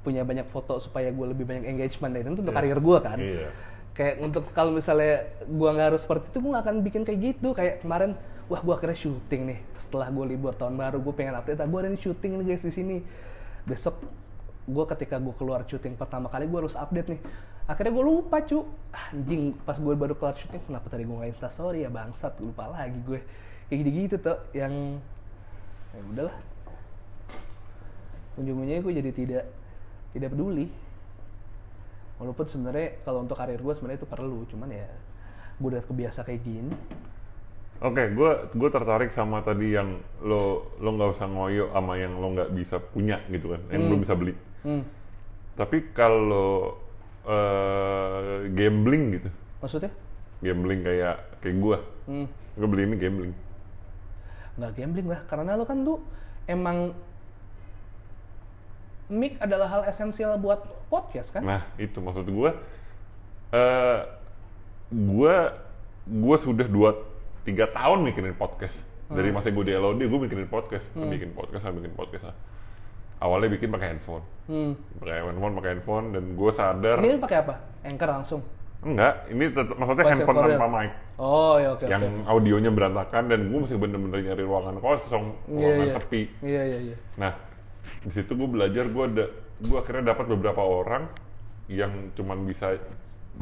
B: punya banyak foto supaya gue lebih banyak engagement. Dan itu untuk
A: Iya.
B: karir gue kan.
A: Iya.
B: kayak untuk kalau misalnya gua nggak harus seperti itu gue nggak akan bikin kayak gitu. Kayak kemarin wah gua akhirnya syuting nih. Setelah gue libur tahun baru gue pengen update ah gue ada nih syuting nih guys di sini. Besok gue ketika gue keluar syuting pertama kali gue harus update nih. Akhirnya gue lupa cu. Ah, anjing pas gue baru keluar syuting kenapa tadi gue nggak instastory ya bangsat lupa lagi gue. Kayak gitu gitu tuh yang ya udahlah ujung-ujungnya gue jadi tidak tidak peduli walaupun sebenarnya kalau untuk karir gue sebenarnya itu perlu cuman ya gue udah kebiasa kayak gini
A: Oke, gue gue tertarik sama tadi yang lo lo nggak usah ngoyo sama yang lo nggak bisa punya gitu kan, yang belum bisa beli.
B: hmm.
A: Tapi kalau eh, gambling gitu,
B: maksudnya
A: gambling kayak kayak gue,
B: hmm.
A: gue beli ini gambling.
B: Nggak gambling lah karena lo kan tuh emang mic adalah hal esensial buat podcast kan?
A: Nah itu maksud gue, eh gue gue sudah dua tiga tahun mikirin podcast. Dari masa gue di LOD gue mikirin podcast, bikin podcast, bikin podcast. Awalnya bikin pakai handphone,
B: hmm.
A: pakai handphone, pakai handphone, dan gue sadar
B: ini pakai apa? Anchor langsung
A: enggak, ini tetap maksudnya
B: Voice
A: handphone tanpa mic,
B: oh ya oke
A: yang
B: oke
A: audionya berantakan dan gue mesti bener-bener nyari ruangan kosong,
B: Iya,
A: ruangan
B: iya.
A: sepi.
B: iya iya iya
A: Nah, di situ gue belajar gue ada gue akhirnya dapat beberapa orang yang cuman bisa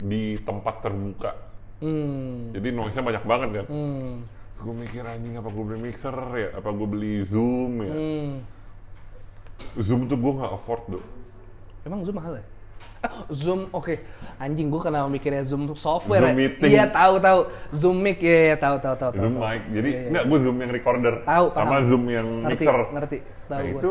A: di tempat terbuka.
B: hmm.
A: Jadi noise-nya banyak banget kan.
B: hmm.
A: Terus gue mikir anjing apa gue beli mixer ya, apa gue beli Zoom ya.
B: hmm.
A: Zoom tuh gue nggak afford tuh.
B: Emang Zoom mahal ya? Zoom, oke. Anjing gua kenapa mikirnya Zoom software
A: Zoom
B: ya?
A: meeting.
B: Iya, tahu tahu. Zoom mic ya, ya tahu tahu tahu.
A: Zoom
B: tahu.
A: mic. Jadi
B: Iya, iya.
A: enggak gue Zoom yang recorder
B: Tahu,
A: sama
B: paham.
A: Zoom yang
B: ngerti,
A: mixer.
B: ngerti. Tahu
A: Nah, itu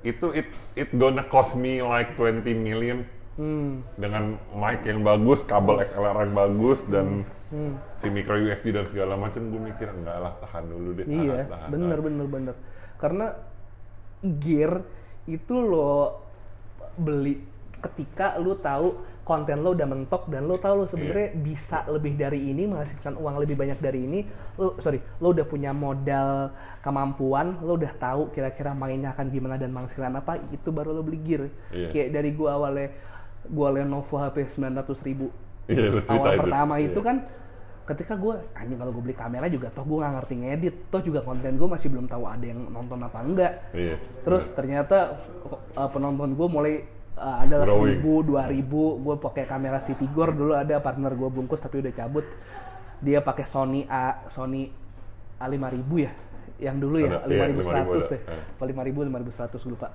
A: itu it it gonna cost me like 20 million
B: Hmm.
A: dengan mic yang bagus, kabel XLR yang bagus dan
B: Hmm.
A: si micro USB dan segala macam gue mikir enggak lah tahan dulu deh tahan,
B: Iya,
A: tahan,
B: bener
A: tahan."
B: bener bener. Karena gear itu lo beli ketika lu tahu konten lo udah mentok dan lo tahu lo sebenarnya
A: Iya.
B: bisa lebih dari ini menghasilkan uang lebih banyak dari ini lo sorry lo udah punya modal kemampuan lo udah tahu kira-kira mainnya akan gimana dan menghasilkan apa itu baru lo beli gear
A: Iya.
B: kayak dari gua awalnya gua Lenovo HP 900 ribu
A: Iya, lu cerita
B: awal
A: itu.
B: pertama
A: Iya.
B: itu kan ketika gue anjing kalau gue beli kamera juga toh gue nggak ngerti ngedit toh juga konten gue masih belum tahu ada yang nonton apa enggak
A: Iya.
B: terus ternyata uh, penonton gue mulai uh, adalah seribu dua ribu. Gue pakai kamera Citigor dulu ada partner gue bungkus tapi udah cabut. Dia pakai Sony A Sony A 5000 ya? Yang dulu ya?
A: Iya,
B: 5100
A: 5000
B: deh
A: ada.
B: apa 5000 5100 gue lupa.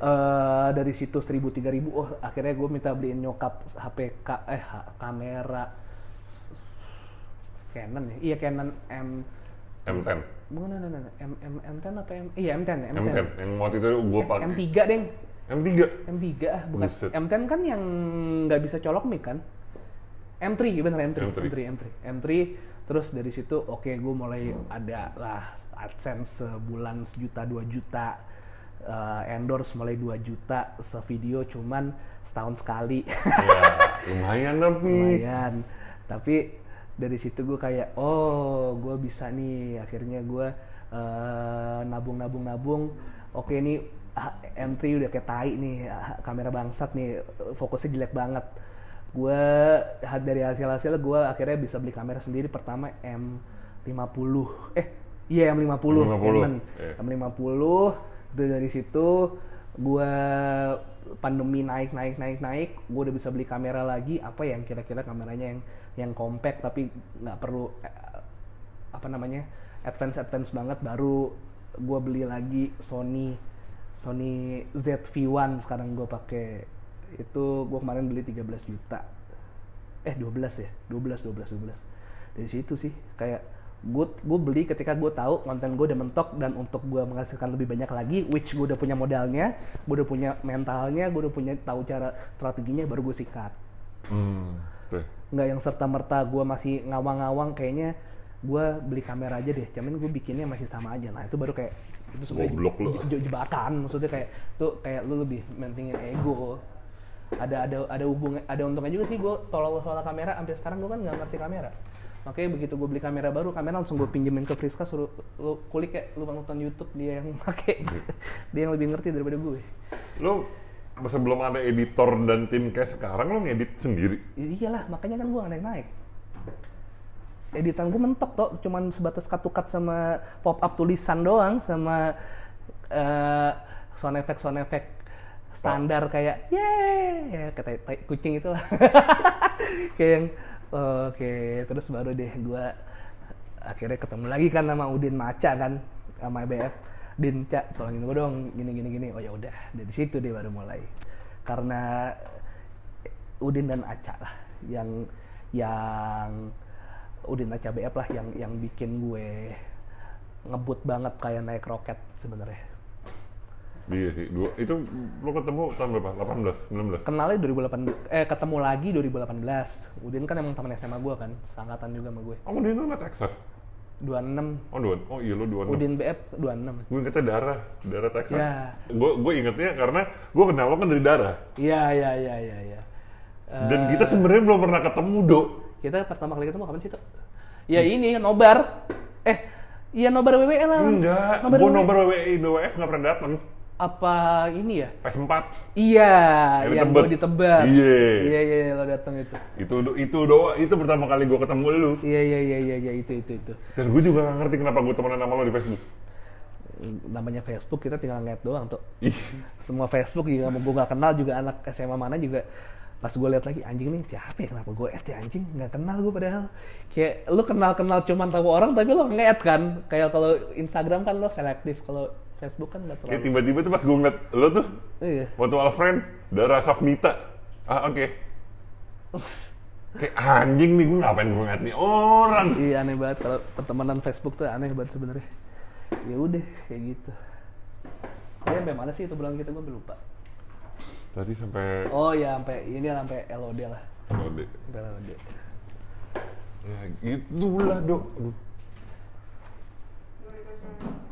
B: Eh, dari situ 1000 3000 oh akhirnya gue minta beliin nyokap HP ka- eh kamera Canon ya? Iya Canon M.
A: M10
B: bukan no. M M M10 apa M? Iya M10 M10
A: M10 yang waktu itu gue pakai.
B: M3 deng
A: M3
B: M3 ah bukan.
A: Buset.
B: M10 kan yang nggak bisa colok mic kan? M3 bener M3
A: M3.
B: M3 M3 M3 terus dari situ oke gue mulai ada lah AdSense sebulan sejuta dua juta eh, endorse mulai 2 juta sevideo cuman setahun sekali.
A: Ya (laughs) lumayan tapi
B: lumayan. Tapi dari situ gue kayak oh gue bisa nih. Akhirnya gue eh, nabung nabung nabung. Oke ini ah, M3 udah kayak tai nih ah, kamera bangsat nih fokusnya jelek banget gue dari hasil hasil gue akhirnya bisa beli kamera sendiri pertama M50 eh iya M50
A: M50,
B: Canon.
A: iya.
B: M50 udah dari situ gue pandemi naik naik naik naik gue udah bisa beli kamera lagi apa yang kira-kira kameranya yang yang compact tapi nggak perlu eh, apa namanya advance advance banget baru gue beli lagi Sony Sony ZV-1 sekarang gue pakai. Itu gue kemarin beli 13 juta. Eh 12 ya? 12 12 12 dari situ sih kayak gue gue beli ketika gue tahu konten gue udah mentok dan untuk gue menghasilkan lebih banyak lagi which gue udah punya modalnya gue udah punya mentalnya gue udah punya tahu cara strateginya baru gue sikat.
A: Hmm,
B: nggak yang serta merta gue masih ngawang-ngawang kayaknya gue beli kamera aja deh. Cuman gue bikinnya masih sama aja. Nah itu baru kayak itu sebenarnya
A: Goblok lu.
B: jebakan. Maksudnya kayak tuh kayak lu lebih mentingin ego. Ada ada ada hubungan ada untungnya juga sih gue tolol soal kamera. Sampai sekarang gue kan nggak ngerti kamera. Makanya begitu gue beli kamera baru kamera langsung gue pinjemin ke Friska suruh lu kulik ya lu nonton YouTube dia yang pakai. Dia yang lebih ngerti daripada gue
A: Lu sebelum ada editor dan tim kayak sekarang lu ngedit sendiri.
B: Ya iyalah, makanya kan gue naik naik. Editan gue mentok toh, cuman sebatas katukat sama pop up tulisan doang, sama eh, sound effect sound effect standar kayak yeay! Ya kayak tai- kucing itu lah. (laughs) kayak yang oke terus baru deh gue akhirnya ketemu lagi kan sama Udin Maca kan sama BF Din Cak tolongin gue dong gini gini gini. Oh ya udah dari situ dia baru mulai. Karena Udin dan Aca lah yang yang Udin Aca BF lah yang yang bikin gue ngebut banget kayak naik roket sebenarnya
A: Iya sih. Dua, itu lu ketemu tahun berapa? 18, 19.
B: kenalnya 2018 eh ketemu lagi 2018 Udin kan emang teman SMA gue kan seangkatan juga sama gue
A: Oh, dia itu nggak Texas.
B: 26
A: Oh, dua. Oh, iya lu 26.
B: Udin BF 26
A: Gue ingetnya darah, darah Texas.
B: Ya.
A: Gue gue ingetnya karena gue kenal lo kan dari darah.
B: iya iya iya iya iya
A: Dan kita sebenarnya belum pernah ketemu, Dok.
B: Kita pertama kali ketemu kapan sih tuh ya ini nobar eh iya nobar WWE lah
A: Enggak,
B: nobar
A: gue
B: WWE.
A: nomor WWE WWF nggak pernah datang.
B: apa ini ya
A: PS4.
B: iya
A: Yang
B: yang gue ditebak
A: Iya.
B: iya iya iya, lo datang itu
A: Itu itu doa itu pertama kali gue ketemu lu.
B: iya iya iya iya iya itu itu itu
A: Dan gue juga gak ngerti kenapa gue temenan sama lo di Facebook.
B: namanya Facebook kita tinggal ngeliat doang tuh
A: Ih,
B: semua Facebook juga mau gue gak kenal juga anak SMA mana juga pas gue lihat lagi anjing nih siapa ya? Kenapa gue add ya anjing? Nggak kenal gue padahal. Kayak lu kenal kenal cuman tahu orang tapi lo nge-add kan? Kayak kalau Instagram kan lo selektif kalau Facebook kan nggak
A: kayak
B: terlalu.
A: tiba-tiba tuh pas gue ngeliat lo tuh
B: iya.
A: foto Alfred, Dara Safnita. Ah oke. Kayak anjing nih gue ngapain gue ngeliat nih orang.
B: iya aneh banget. Kalau pertemanan Facebook tuh aneh banget sebenarnya. Ya udah kayak gitu. Ya sampai mana sih itu bulan kita gue lupa
A: Tadi sampai
B: oh ya sampai ini sampai LOD lah
A: deh.
B: sampai LOD
A: Ya gitulah dok. Aduh.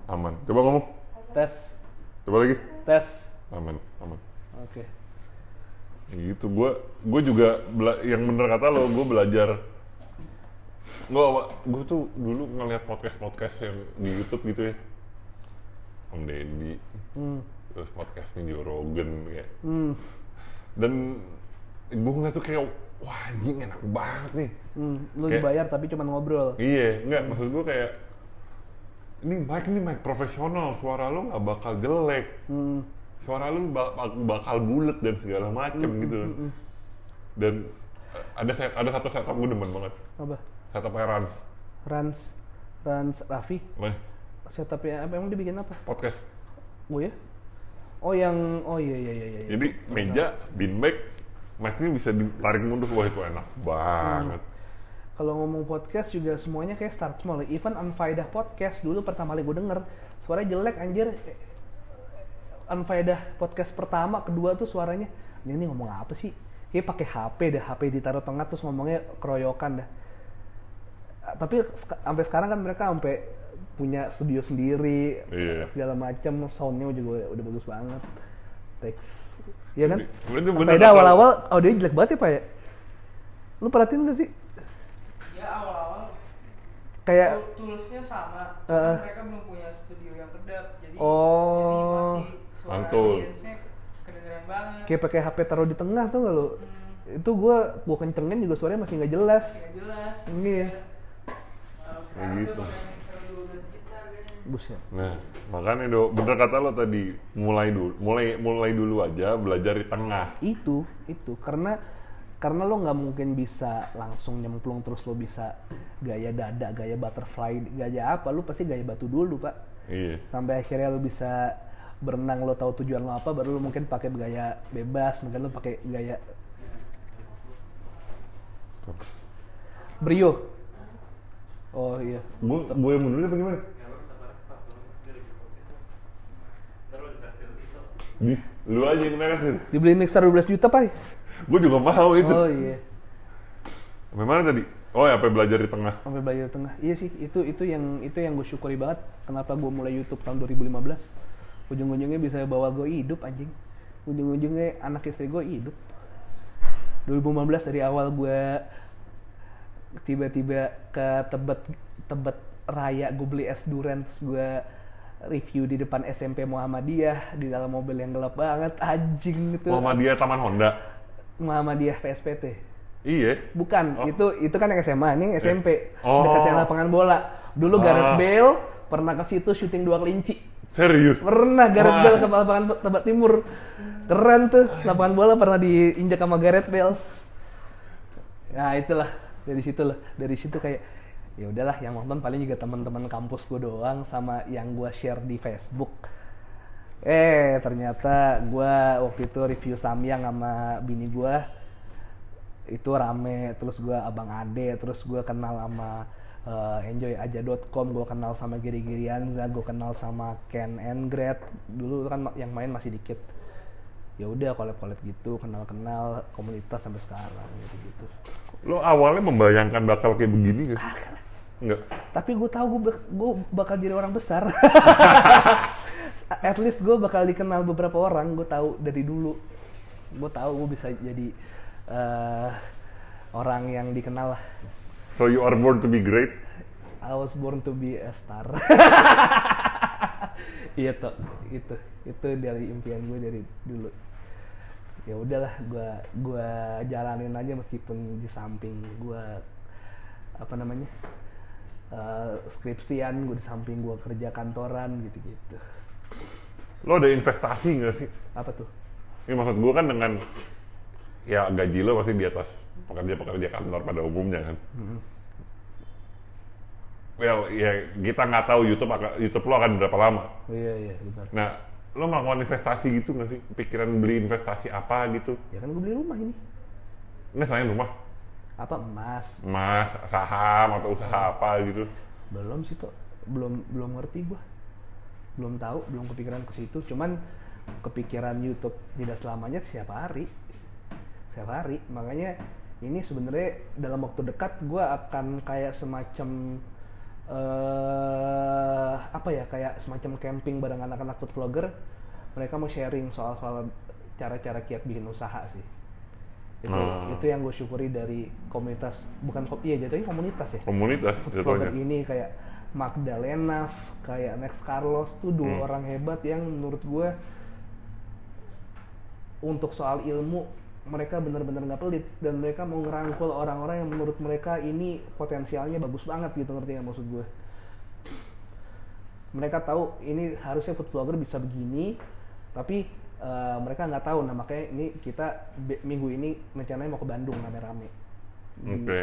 A: Aman. Coba ngomong.
B: tes
A: Coba lagi.
B: tes
A: Aman, aman.
B: oke
A: Ya gitu. Gue gue juga bela- yang bener kata lo, gue belajar. Gue gue tuh dulu ngeliat podcast podcast yang di YouTube gitu ya. Om Deddy,
B: hmm.
A: Terus podcastnya Joe Rogan kayak.
B: Hmm.
A: Dan gue ngeliat tuh kayak wah anjing enak banget nih.
B: Hmm, lu
A: Kayak-
B: dibayar tapi cuma ngobrol.
A: Iya, enggak maksud gue kayak ini mic ini mic profesional, suara lo nggak bakal jelek,
B: Hmm.
A: suara lo ba- bak- bakal bulat dan segala macem gitu. Dan eh, ada set- ada satu setup gue demen banget,
B: Apa?
A: setupnya Rans,
B: Rans Rans Raffi
A: Nah,
B: setupnya apa emang dibikin apa?
A: podcast.
B: Oh ya? Oh yang oh iya iya iya iya.
A: Jadi meja, beanbag, mic-nya bisa ditarik mundur. Wah itu enak banget.
B: Kalau ngomong podcast juga semuanya kayak start small. Even Unfaedah podcast dulu pertama kali gue denger suaranya jelek anjir. Unfaedah podcast pertama, kedua tuh suaranya ini, ngomong apa sih? Kayak pakai HP dah, HP ditaruh tengah terus ngomongnya keroyokan dah. Ah, Tapi sampai sekarang kan mereka sampai punya studio sendiri,
A: Iya.
B: segala macam, soundnya juga udah bagus banget. Teks, Iya kan?
A: Kata-
B: awal-awal audionya jelek banget ya pak ya? Lu perhatiin gak sih?
C: Ya awal-awal
B: Kayak
C: tool- toolsnya sama, cuma mereka belum punya studio yang kedap, jadi
B: Oh.
C: jadi masih suara
A: Mantul.
C: kedengeran banget.
B: kayak pakai HP taruh di tengah tuh gak lu?
C: Hmm,
B: Itu gua gua kencengin juga suaranya masih nggak jelas.
C: nggak jelas.
B: Iya.
C: Nah,
A: gitu.
C: udah pakai mixer 12 juta kan.
B: Buset.
A: Nah, makanya do, bener kata lo tadi, mulai dulu, mulai mulai dulu aja belajar di tengah.
B: Itu itu karena karena lo nggak mungkin bisa langsung nyemplung terus lo bisa gaya dada, gaya butterfly, gaya apa? Lu pasti gaya batu dulu pak.
A: Iya.
B: Sampai akhirnya lo bisa berenang lo tahu tujuan lo apa baru lo mungkin pakai gaya bebas mungkin lo pakai gaya brio oh iya
A: Gue gue yang mundur apa gimana? Di, lu aja yang ngasih.
B: dibeliin mixer 12 juta pak
A: Gue juga mau itu.
B: oh iya
A: Bagaimana tadi? Oh ya, apa belajar di tengah?
B: sampai belajar tengah iya sih itu itu yang itu yang gue syukuri banget kenapa gue mulai YouTube tahun 2015 ujung-ujungnya bisa bawa gue hidup anjing ujung-ujungnya anak istri gue hidup 2015 dari awal gue tiba-tiba ke tebet tebet raya gue beli es durian terus gue review di depan SMP Muhammadiyah di dalam mobil yang gelap banget anjing itu
A: Muhammadiyah Taman Honda.
B: Muhammadiyah PSPT
A: Iya.
B: Bukan,
A: Oh.
B: itu itu kan yang SMA, ini yang SMP.
A: Oh.
B: Dekatnya lapangan bola. Dulu
A: Ah.
B: Gareth Bale pernah ke situ syuting dua kelinci.
A: Serius.
B: Pernah Gareth
A: Wah.
B: Bale ke lapangan Tebet Timur. Keren tuh, lapangan bola pernah diinjak sama Gareth Bale. Nah, itulah dari situ lah. Dari situ kayak ya udahlah yang nonton paling juga teman-teman kampus gue doang sama yang gue share di Facebook. Eh, ternyata gue waktu itu review Samyang sama bini gue itu rame terus gua abang Ade terus gua kenal sama eh, enjoyaja.com gua kenal sama Giri Girianza gua kenal sama Ken Engret dulu kan yang main masih dikit. Ya udah collab collab gitu kenal kenal komunitas sampai sekarang gitu gitu
A: Lo awalnya membayangkan bakal kayak begini gak? Enggak.
B: tapi gue tahu gue gue bakal jadi orang besar (laughs) at least gue bakal dikenal beberapa orang gue tahu dari dulu gue tahu gue bisa jadi eh, orang yang dikenal lah
A: So you are born to be great?
B: I was born to be a star. (laughs) Iya toh, itu itu dari impian gue dari dulu. Ya udahlah, gua gua jalanin aja meskipun di samping gua apa namanya eh, skripsian, gue di samping gua kerja kantoran gitu-gitu.
A: Lo ada investasi nggak sih?
B: Apa tuh?
A: Ini maksud gue kan dengan ya gaji lo pasti di atas pekerja-pekerja kantor pada umumnya kan. Well, ya kita nggak tahu YouTube akan- YouTube lo akan berapa lama.
B: Oh, iya iya benar.
A: Nah, lo melakukan investasi gitu nggak sih? Pikiran beli investasi apa gitu?
B: Ya kan gue beli rumah ini.
A: Ini selain rumah,
B: Apa emas?
A: emas, saham atau usaha apa gitu?
B: belum sih toh belum belum ngerti gua. Belum tahu belum kepikiran ke situ. Cuman kepikiran YouTube tidak selamanya setiap hari. Setiap hari. Makanya ini sebenarnya dalam waktu dekat gua akan kayak semacam eh apa ya kayak semacam camping bareng anak-anak food vlogger. Mereka mau sharing soal-soal cara-cara kiat bikin usaha sih itu
A: Hmm.
B: itu yang gue syukuri dari komunitas bukan iya jatuhnya komunitas ya
A: Komunitas jatuhnya.
B: ini kayak Magdalena, kayak Next Carlos tuh dua
A: Hmm.
B: orang hebat yang menurut gue untuk soal ilmu mereka benar-benar nggak pelit dan mereka mau ngerangkul orang-orang yang menurut mereka ini potensialnya bagus banget gitu ngerti nggak maksud gue mereka tahu ini harusnya food vlogger bisa begini tapi eh, mereka nggak tahu. Nah makanya ini kita minggu ini rencananya mau ke Bandung rame-rame.
A: Oke.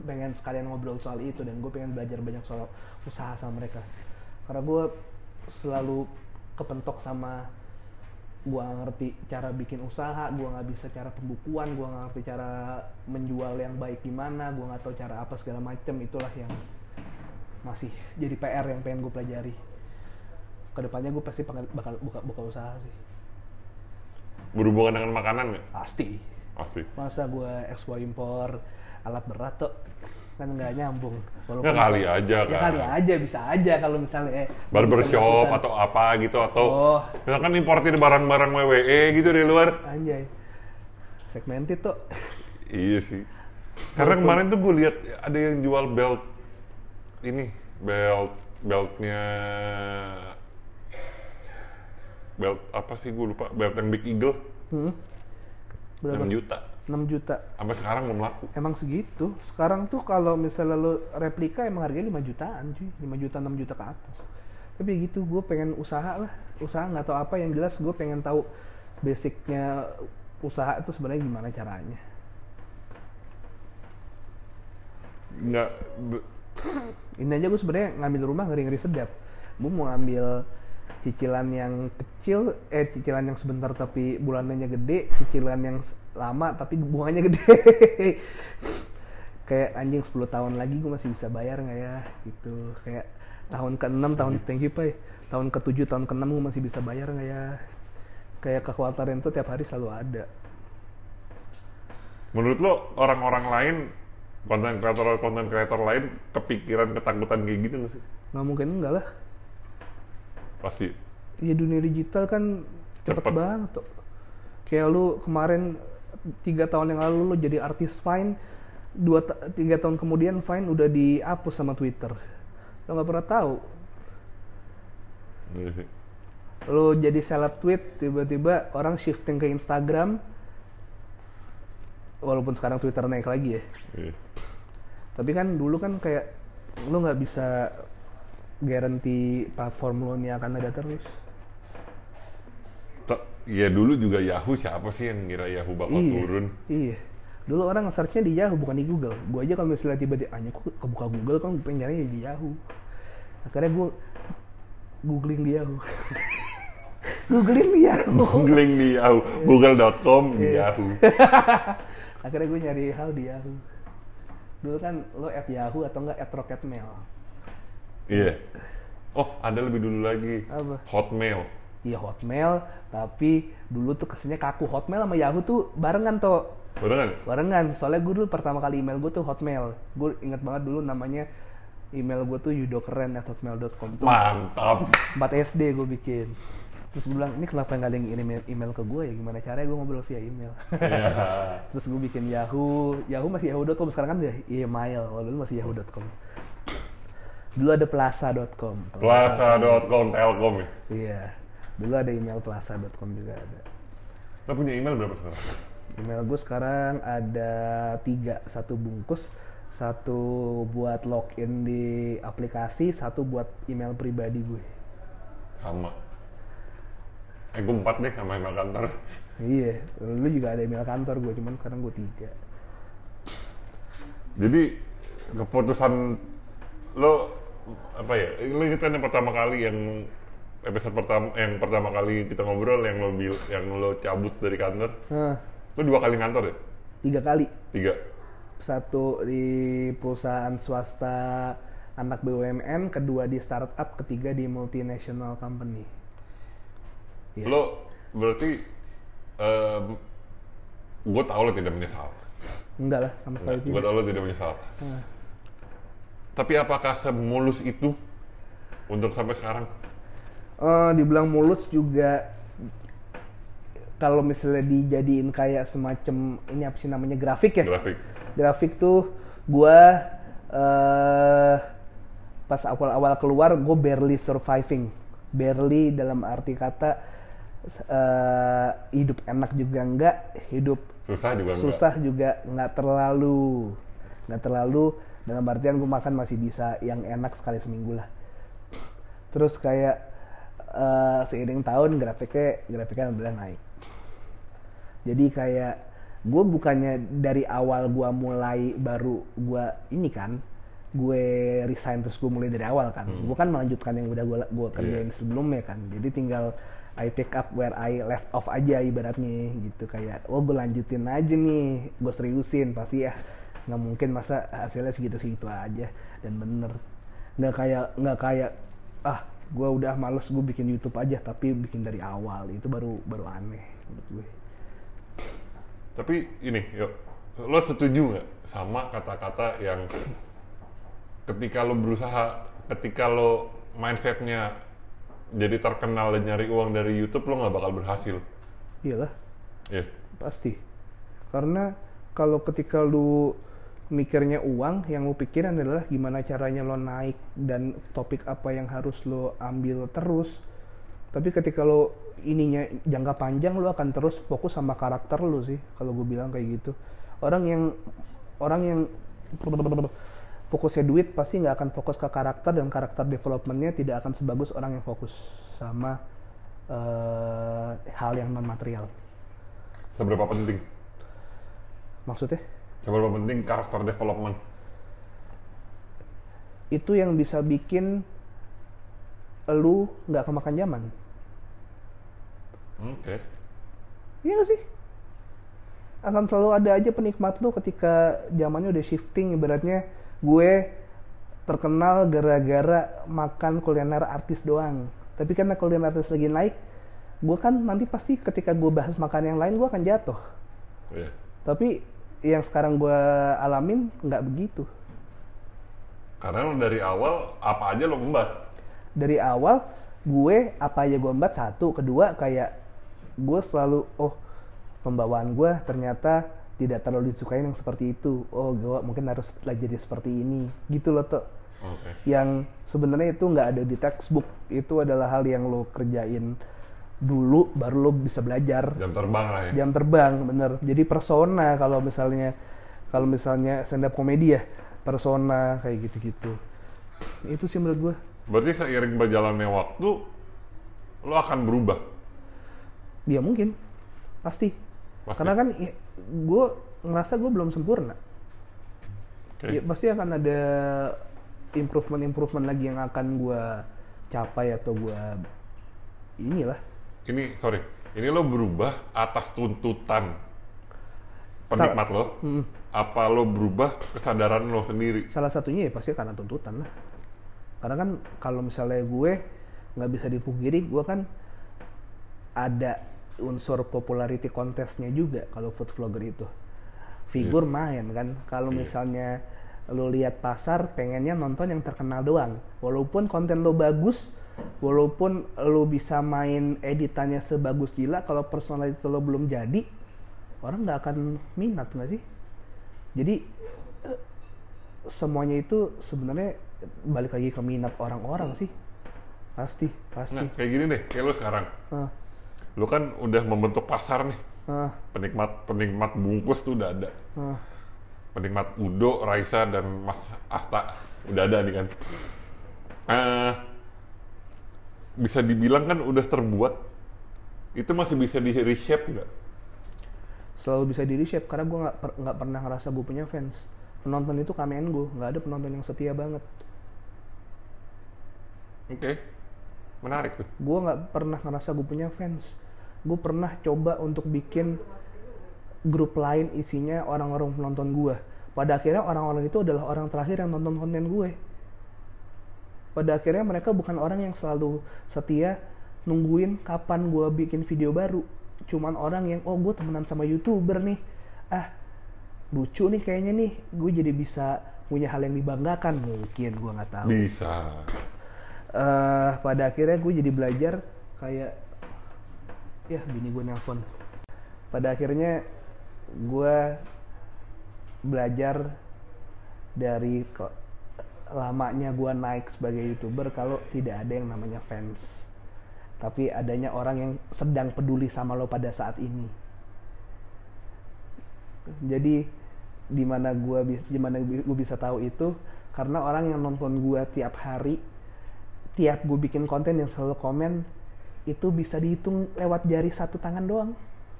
B: pengen sekalian ngobrol soal itu dan gue pengen belajar banyak soal usaha sama mereka. Karena gue selalu kepentok sama nggak ngerti cara bikin usaha gua nggak bisa cara pembukuan gua nggak ngerti cara menjual yang baik gimana gua nggak tahu cara apa segala macem. Itulah yang masih jadi PR yang pengen gue pelajari. Ke depannya gue pasti bakal, bakal buka buka usaha sih
A: Berhubungan dengan makanan nggak?
B: pasti
A: Pasti.
B: masa gue ekspor impor alat berat tuh kan nggak nyambung Walaupun-
A: Ya kali aja
B: ya
A: kan.
B: kali aja bisa aja kalau misalnya eh,
A: Barbershop atau apa gitu atau
B: Oh.
A: misalkan importir barang-barang WWE gitu dari luar.
B: anjay segmented tuh
A: Iya sih. Karena kemarin tuh gue lihat ada yang jual belt ini belt beltnya belt apa sih gue lupa? Belt yang Big Eagle.
B: Hmm. berapa?
A: 6 juta.
B: 6 juta.
A: Sampai sekarang belum laku.
B: Emang segitu. Sekarang tuh kalau misalnya lo replika emang harganya 5 jutaan cuy. 5 juta 6 juta ke atas. Tapi gitu gue pengen usaha lah. Usaha nggak tahu apa. Yang jelas gue pengen tahu basicnya usaha itu sebenarnya gimana caranya.
A: Nggak
B: ini aja gue sebenarnya ngambil rumah ngeri ngeri sedap. Gue mau ngambil cicilan yang kecil eh cicilan yang sebentar tapi bulanannya gede cicilan yang lama tapi bunganya gede. (laughs) Kayak anjing 10 tahun lagi gue masih bisa bayar nggak ya? Gitu. Kayak tahun ke-6 tahun thank you Pai. Tahun ke-7 tahun ke-6 gue masih bisa bayar nggak ya? Kayak kekhawatiran itu tiap hari selalu ada.
A: Menurut lo orang-orang lain konten kreator konten kreator lain kepikiran ketakutan kayak gitu nggak sih?
B: Nggak mungkin enggak lah
A: pasti
B: ya dunia digital kan cepet,
A: Cepet.
B: banget tuh. Kayak lu kemarin tiga tahun yang lalu lu jadi artis Vine, dua tiga tahun kemudian Vine udah dihapus sama Twitter. Lo nggak pernah tahu.
A: Iya sih.
B: Lu jadi seleb tweet, tiba-tiba orang shifting ke Instagram. Walaupun sekarang Twitter naik lagi ya.
A: Iya.
B: Tapi kan dulu kan kayak lu nggak bisa guarantee platform lu ini akan ada terus.
A: Ya dulu juga Yahoo siapa sih yang ngira Yahoo bakal turun?
B: Iya. Dulu orang nge-searchnya di Yahoo bukan di Google. Gue aja kalau misalnya tiba-tiba, hanya kok kebuka Google kan pengen nyarinya di Yahoo. Akhirnya gue (laughs) googling di Yahoo. googling di Yahoo.
A: Googling di Yahoo, google.com di
B: Iya.
A: Yahoo. (laughs)
B: Akhirnya gue nyari hal di Yahoo. Dulu kan lo at Yahoo atau enggak at Rocketmail.
A: Iya. Oh, ada lebih dulu lagi.
B: Apa?
A: Hotmail.
B: Iya Hotmail, tapi dulu tuh kesannya kaku. Hotmail sama Yahoo tuh barengan toh.
A: Bener kan?
B: Barengan, soalnya gue dulu pertama kali email gue tuh Hotmail. Gue inget banget dulu namanya email gue tuh yudokeren@hotmail.com.
A: Mantap.
B: 4 SD gue bikin. Terus gue bilang, ini kenapa nggak ada yang ngirim email, email ke gue ya? Gimana caranya gue ngobrol via email?
A: Iya. (laughs)
B: Terus gue bikin Yahoo, Yahoo masih yahoo.com, sekarang kan udah email, kalau dulu masih yahoo.com. Dulu ada plaza.com.
A: Plaza.com, Telkom ya.
B: Iya, dulu ada email plaza.com juga ada.
A: Lo punya email berapa sekarang?
B: Email gue sekarang ada tiga, satu bungkus, satu buat login di aplikasi, satu buat email pribadi gue.
A: Sama. Eh, gue empat deh sama email kantor.
B: Iya, lu juga ada email kantor gue, cuman sekarang gue tiga.
A: Jadi keputusan lo apa ya? Lo inget kan yang pertama kali yang episode pertama yang pertama kali kita ngobrol yang lo bil, yang lo cabut dari kantor.
B: Nah,
A: Lo dua kali kantor ya?
B: tiga kali.
A: Tiga.
B: Satu di perusahaan swasta anak BUMN, kedua di startup, ketiga di multinational company. Iya.
A: Lo berarti gue tau lo tidak menyesal.
B: Enggak lah, sama sekali
A: Gue
B: tidak.
A: tau lo tidak menyesal.
B: Nah,
A: Tapi apakah semulus itu untuk sampai sekarang?
B: Eh, dibilang mulus juga kalau misalnya dijadiin kayak semacam ini apa sih namanya grafik ya?
A: Grafik.
B: grafik tuh gua eh pas awal-awal keluar gue barely surviving barely dalam arti kata eh, hidup enak juga enggak hidup
A: Susah juga enggak?
B: susah juga nggak terlalu nggak terlalu dalam artian gue makan masih bisa yang enak sekali seminggu lah. Terus kayak eh, seiring tahun grafiknya grafiknya alhamdulillah naik. Jadi kayak gue bukannya dari awal gue mulai baru gue ini kan gue resign terus gue mulai dari awal kan. Gue kan melanjutkan yang udah gue gue kerjain sebelumnya kan. Jadi tinggal I pick up where I left off aja ibaratnya gitu. Kayak oh gue lanjutin aja nih gue seriusin pasti ya nggak mungkin masa hasilnya segitu segitu aja dan bener nggak kayak nggak kayak ah gue udah males gue bikin YouTube aja tapi bikin dari awal itu baru baru aneh menurut gue
A: Tapi ini, yuk, lo setuju nggak sama kata-kata yang ketika lo berusaha, ketika lo mindsetnya jadi terkenal dan nyari uang dari YouTube, lo nggak bakal berhasil.
B: iyalah
A: Iya.
B: Pasti. Karena kalau ketika lu mikirnya uang, yang lu pikirin adalah gimana caranya lo naik dan topik apa yang harus lo ambil terus. Tapi ketika lo ininya jangka panjang, lo akan terus fokus sama karakter lo sih. Kalau gue bilang kayak gitu. Orang yang orang yang fokusnya duit pasti nggak akan fokus ke karakter dan karakter developmentnya tidak akan sebagus orang yang fokus sama eh, hal yang non material.
A: Seberapa penting?
B: Maksudnya?
A: Seberapa penting karakter development?
B: itu yang bisa bikin lu nggak kemakan zaman.
A: Oke.
B: Iya nggak sih? Akan selalu ada aja penikmat lu ketika zamannya udah shifting. Ibaratnya gue terkenal gara-gara makan kuliner artis doang. Tapi karena kuliner artis lagi naik, gue kan nanti pasti ketika gue bahas makan yang lain gue akan jatuh.
A: Iya.
B: Tapi yang sekarang gue alamin nggak begitu.
A: Karena lo dari awal apa aja lo embat.
B: dari awal gue apa aja gue embat satu kedua kayak gue selalu oh pembawaan gue ternyata tidak terlalu disukain yang seperti itu oh gue mungkin harus belajar jadi seperti ini gitu loh tuh
A: Oke.
B: yang sebenarnya itu nggak ada di textbook itu adalah hal yang lo kerjain dulu baru lo bisa belajar
A: Jam terbang lah ya.
B: jam terbang bener jadi persona kalau misalnya kalau misalnya stand up komedi ya persona kayak gitu-gitu itu sih menurut gue
A: Berarti seiring berjalannya waktu, lo akan berubah.
B: ya mungkin pasti,
A: Pasti.
B: karena kan gue ngerasa gue belum sempurna
A: Oke.
B: ya, pasti akan ada improvement improvement lagi yang akan gue capai atau gue inilah
A: Ini sorry, ini lo berubah atas tuntutan penikmat lo.
B: Mm.
A: Apa lo berubah kesadaran lo sendiri?
B: salah satunya ya pasti karena tuntutan lah karena kan kalau misalnya gue nggak bisa dipungkiri gue kan ada unsur popularity kontesnya juga kalau food vlogger itu figur main kan kalau
A: Iya.
B: misalnya lo lihat pasar pengennya nonton yang terkenal doang walaupun konten lo bagus walaupun lo bisa main editannya sebagus gila kalau personality lo belum jadi orang nggak akan minat nggak sih jadi eh, semuanya itu sebenarnya balik lagi ke minat orang-orang sih pasti pasti
A: Nah, kayak gini deh, kayak lo sekarang.
B: Ah,
A: Lo kan udah membentuk pasar nih.
B: ah,
A: Penikmat penikmat bungkus tuh udah ada.
B: ah.
A: Penikmat Udo, Raisa, dan Mas Asta udah ada nih kan. Eh, bisa dibilang kan udah terbuat. Itu masih bisa di reshape nggak?
B: selalu bisa di reshape karena gue nggak per- pernah ngerasa gue punya fans penonton itu kamen gue nggak ada penonton yang setia banget
A: Oke, menarik tuh.
B: gue nggak pernah ngerasa gue punya fans gue pernah coba untuk bikin grup lain isinya orang-orang penonton gue pada akhirnya orang-orang itu adalah orang terakhir yang nonton konten gue pada akhirnya mereka bukan orang yang selalu setia nungguin kapan gue bikin video baru. Cuman orang yang oh gue temenan sama youtuber nih. Ah lucu nih kayaknya nih. Gue jadi bisa punya hal yang dibanggakan. Mungkin gue nggak tahu.
A: Bisa.
B: eh pada akhirnya gue jadi belajar kayak ya bini gue nelpon. Pada akhirnya gue belajar dari lamanya gue naik sebagai youtuber kalau tidak ada yang namanya fans. Tapi adanya orang yang sedang peduli sama lo pada saat ini. Jadi di mana gua bis- di mana gue bisa tahu itu karena orang yang nonton gua tiap hari tiap gue bikin konten yang selalu komen itu bisa dihitung lewat jari satu tangan doang.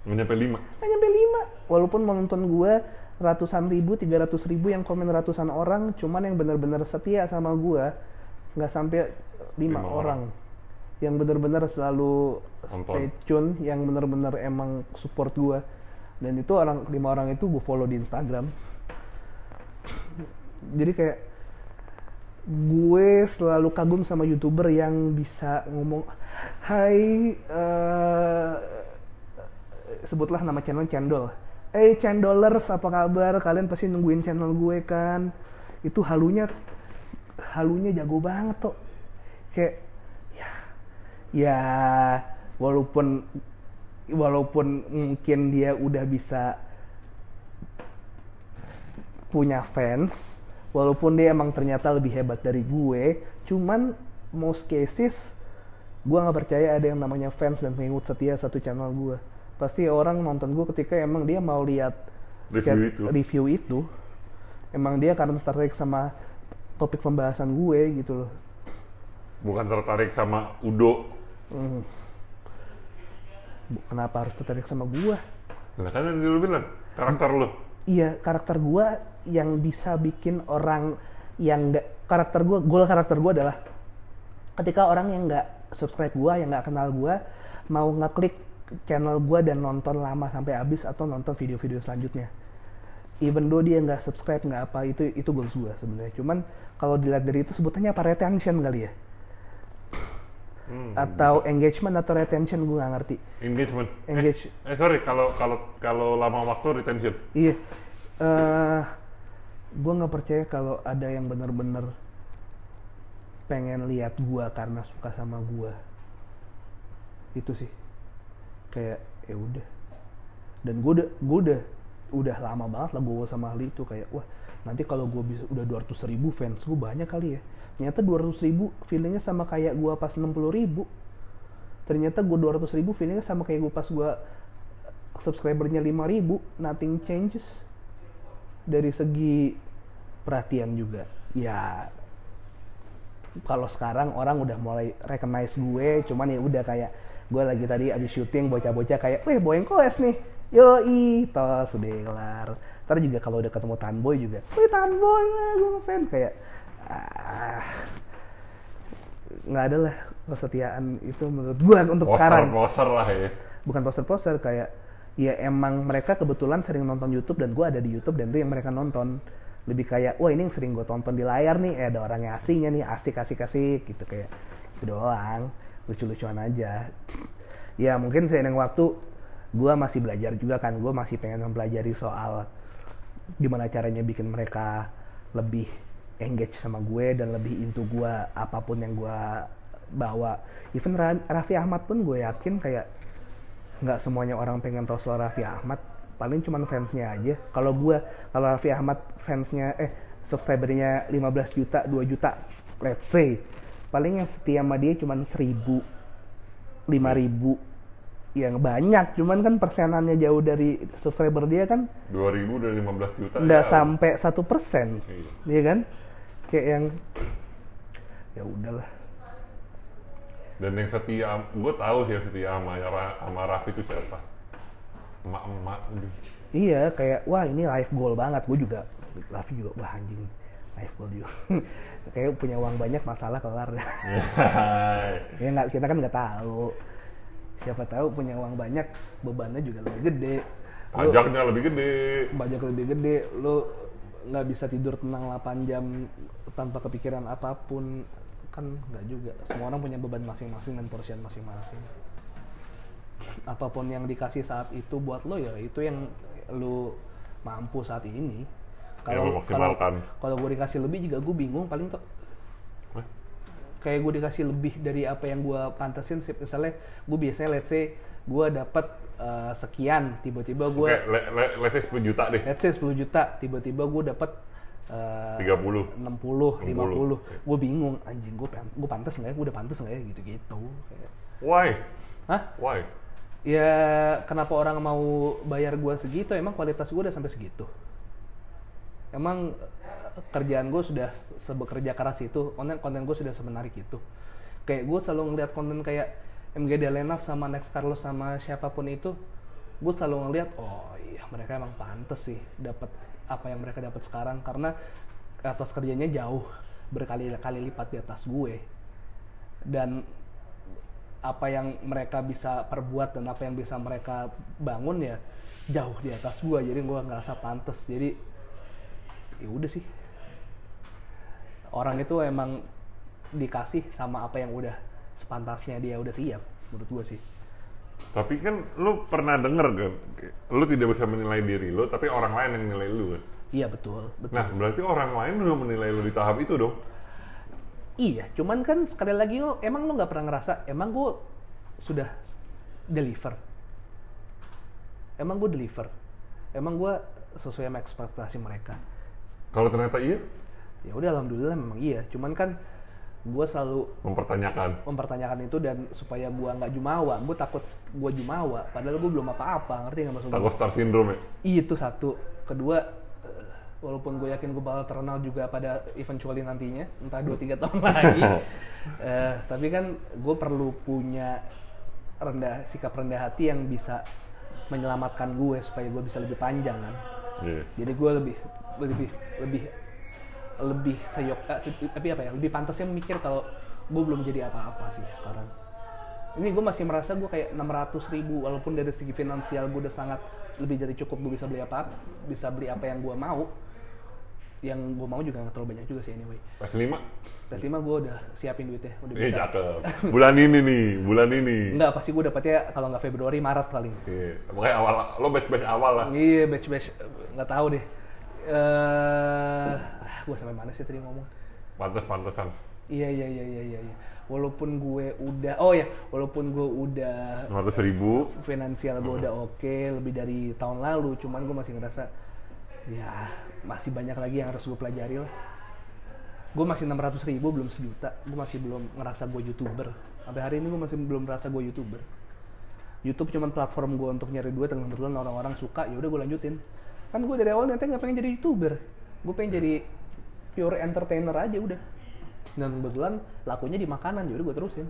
A: Nggak nyampe lima.
B: nggak nyampe lima. Walaupun menonton gue ratusan ribu, tiga ratus ribu yang komen ratusan orang, cuman yang benar-benar setia sama gua nggak sampai lima
A: Lima
B: orang. Yang benar-benar selalu
A: Nonton.
B: stay tune, yang benar-benar emang support gua. Dan itu orang lima orang itu gue follow di Instagram. Jadi kayak gue selalu kagum sama youtuber yang bisa ngomong Hai eh, sebutlah nama channel Cendol Eh Cendolers apa kabar? Kalian pasti nungguin channel gue kan. Itu halunya halunya jago banget tuh kayak ya ya walaupun walaupun mungkin dia udah bisa punya fans walaupun dia emang ternyata lebih hebat dari gue cuman most cases gue nggak percaya ada yang namanya fans dan pengikut setia satu channel gue pasti orang nonton gue ketika emang dia mau lihat
A: Review
B: kayak
A: itu.
B: review itu emang dia karena tertarik sama topik pembahasan gue gitu loh
A: Bukan tertarik sama Udo.
B: Hmm. Kenapa harus tertarik sama gue
A: Lah kan yang dulu bilang karakter lo.
B: iya karakter gua yang bisa bikin orang yang nggak karakter gua goal karakter gua adalah ketika orang yang nggak subscribe gua yang nggak kenal gua mau ngeklik channel gua dan nonton lama sampai habis atau nonton video-video selanjutnya even though dia nggak subscribe nggak apa itu itu goals gua sebenarnya cuman kalau dilihat dari itu sebutannya apa retention kali ya
A: Hmm,
B: atau engagement atau retention gua nggak ngerti
A: engagement.
B: Engage.
A: Eh, eh sorry kalau kalau kalau lama waktu retention.
B: Iya. eh gue nggak percaya kalau ada yang bener-bener pengen lihat gua karena suka sama gua. Itu sih. Kayak ya udah. Dan gue udah gue udah udah lama banget lah gue sama Ali itu kayak wah nanti kalau gue bisa udah 200 ribu fans gue banyak kali ya. Ternyata 200 ribu feelingnya sama kayak gue pas 60 ribu. Ternyata gue 200 ribu feelingnya sama kayak gue pas gue subscribernya 5 ribu. Nothing changes. Dari segi perhatian juga ya kalau sekarang orang udah mulai recognize gue cuman ya udah kayak gue lagi tadi abis syuting bocah-bocah kayak weh boyeng koes nih. Yoi tos udah kelar. Ntar juga kalau udah ketemu Tanboy juga wih Tanboy lah gue ngefans. Kayak ah nggak ada lah kesetiaan itu menurut gue untuk sekarang.
A: Poster lah ya.
B: bukan poster-poster kayak ya emang mereka kebetulan sering nonton YouTube dan gue ada di YouTube dan itu yang mereka nonton. Lebih kayak wah ini yang sering gue tonton di layar nih eh ada orangnya aslinya nih asik asik asik gitu kayak itu doang lucu-lucuan aja. Ya mungkin seiring waktu gue masih belajar juga kan. Gue masih pengen mempelajari soal gimana caranya bikin mereka lebih engage sama gue dan lebih into gue apa pun yang gue bawa. Even Ra- Raffi Ahmad pun gue yakin kayak nggak semuanya orang pengen tahu soal Raffi Ahmad. Paling cuman fansnya aja. Kalau gue kalau Raffi Ahmad fansnya eh subscribernya 15 juta 2 juta let's say paling yang setia sama dia cuman 1000 5000 yang banyak cuman kan persenannya jauh dari subscriber dia kan
A: 2000 dari 15 juta.
B: nggak
A: ya.
B: sampai satu persen
A: Iya.
B: iya kan kayak yang ya udahlah
A: Dan yang setia, gue tahu sih yang setia sama, sama Raffi itu siapa. Emak-emak.
B: Iya, kayak wah ini life goal banget. Gue juga, Raffi juga wah anjing life goal juga. (laughs) kayak punya uang banyak masalah kelar. (laughs) (laughs) ya nggak kita kan nggak tahu. Siapa tahu punya uang banyak bebannya juga lebih gede. Lu
A: Pajaknya lebih gede.
B: pajak lebih gede, lu nggak bisa tidur tenang 8 jam tanpa kepikiran apa pun kan nggak juga. Semua orang punya beban masing-masing dan porsian masing-masing. Apa pun yang dikasih saat itu buat lo ya itu yang lu mampu saat ini. Kalau kalau kalau gue dikasih lebih juga gue bingung paling tuh
A: Hah?
B: kayak gue dikasih lebih dari apa yang gue pantesin sih misalnya gue biasanya let's say gue dapat eh, sekian tiba-tiba gue
A: Oke, le, le, let's say 10 juta deh.
B: let's say 10 juta tiba-tiba gue dapat eh,
A: 30.
B: 60,
A: 60.
B: 50 gue bingung anjing gue gue pantas nggak ya gue udah pantas nggak ya gitu-gitu Kayak,
A: Why?
B: hah
A: Why?
B: ya kenapa orang mau bayar gue segitu emang kualitas gue udah sampai segitu emang eh, kerjaan gue sudah sebekerja keras itu konten konten gue sudah semenarik itu. Kayak gue selalu ngeliat konten kayak MG Delenaf sama Next Carlos sama siapa pun itu gue selalu ngeliat oh iya mereka emang pantes sih dapat apa yang mereka dapat sekarang. Karena atas kerjanya jauh berkali-kali lipat di atas gue. Dan apa yang mereka bisa perbuat dan apa yang bisa mereka bangun ya jauh di atas gue jadi gue ngerasa pantas jadi ya udah sih orang itu emang dikasih sama apa yang udah sepantasnya dia udah siap menurut gue sih
A: Tapi kan lu pernah denger kan, lu tidak bisa menilai diri lu, tapi orang lain yang menilai lu kan.
B: iya betul betul
A: Nah, berarti orang lain udah menilai lu di tahap itu dong.
B: Iya, cuman kan sekali lagi lo, emang lo nggak pernah ngerasa, emang gue sudah deliver. Emang gue deliver. Emang gue sesuai sama ekspektasi mereka.
A: Kalau ternyata iya,
B: Ya udah alhamdulillah memang iya. Cuman kan gue selalu
A: mempertanyakan.
B: mempertanyakan itu dan supaya gue nggak jumawa. Gue takut gue jumawa. Padahal gue belum apa-apa. Ngerti nggak maksud?
A: Takut star syndrome ya?
B: Iya, Itu satu. Kedua, eh, walaupun gue yakin gue bakal terkenal juga pada eventually nantinya, entah 2-3 tahun lagi. (laughs) eh, tapi kan gue perlu punya rendah sikap rendah hati yang bisa menyelamatkan gue supaya gue bisa lebih panjang kan.
A: Iya.
B: Jadi gue lebih lebih lebih lebih seyok eh, tapi apa ya lebih pantasnya mikir kalau gue belum jadi apa-apa sih sekarang ini gue masih merasa gue kayak 600 ribu walaupun dari segi finansial gue udah sangat lebih dari cukup gue bisa beli apa bisa beli apa yang gue mau yang gue mau juga nggak terlalu banyak juga sih anyway
A: PS5?
B: berarti mah gue udah siapin duitnya udah
A: Eh,
B: bisa
A: cakep. (laughs) Bulan ini nih, bulan ini.
B: enggak pasti gue dapetnya kalau nggak Februari Maret paling
A: Iya. Pokoknya awal, lo batch-batch awal lah.
B: Iya, batch batch nggak tahu deh. Eh, gue sampai mana sih tadi ngomong?
A: Pantes-pantesan.
B: Iya iya iya iya iya. iya. Walaupun gue udah, oh ya, walaupun gue udah
A: 500 ribu.
B: finansial gue udah oke lebih dari tahun lalu, cuman gue masih ngerasa ya masih banyak lagi yang harus gue pelajari lah. Gue masih 600 ribu belum sejuta, gue masih belum ngerasa gue youtuber. Sampai hari ini gue masih belum merasa gue youtuber. YouTube cuman platform gue untuk nyari duit dan kebetulan orang-orang suka ya udah gue lanjutin kan gue dari awal nanti nggak pengen jadi youtuber. Gue pengen jadi pure entertainer aja udah. Dan kebetulan lakunya di makanan udah gue terusin.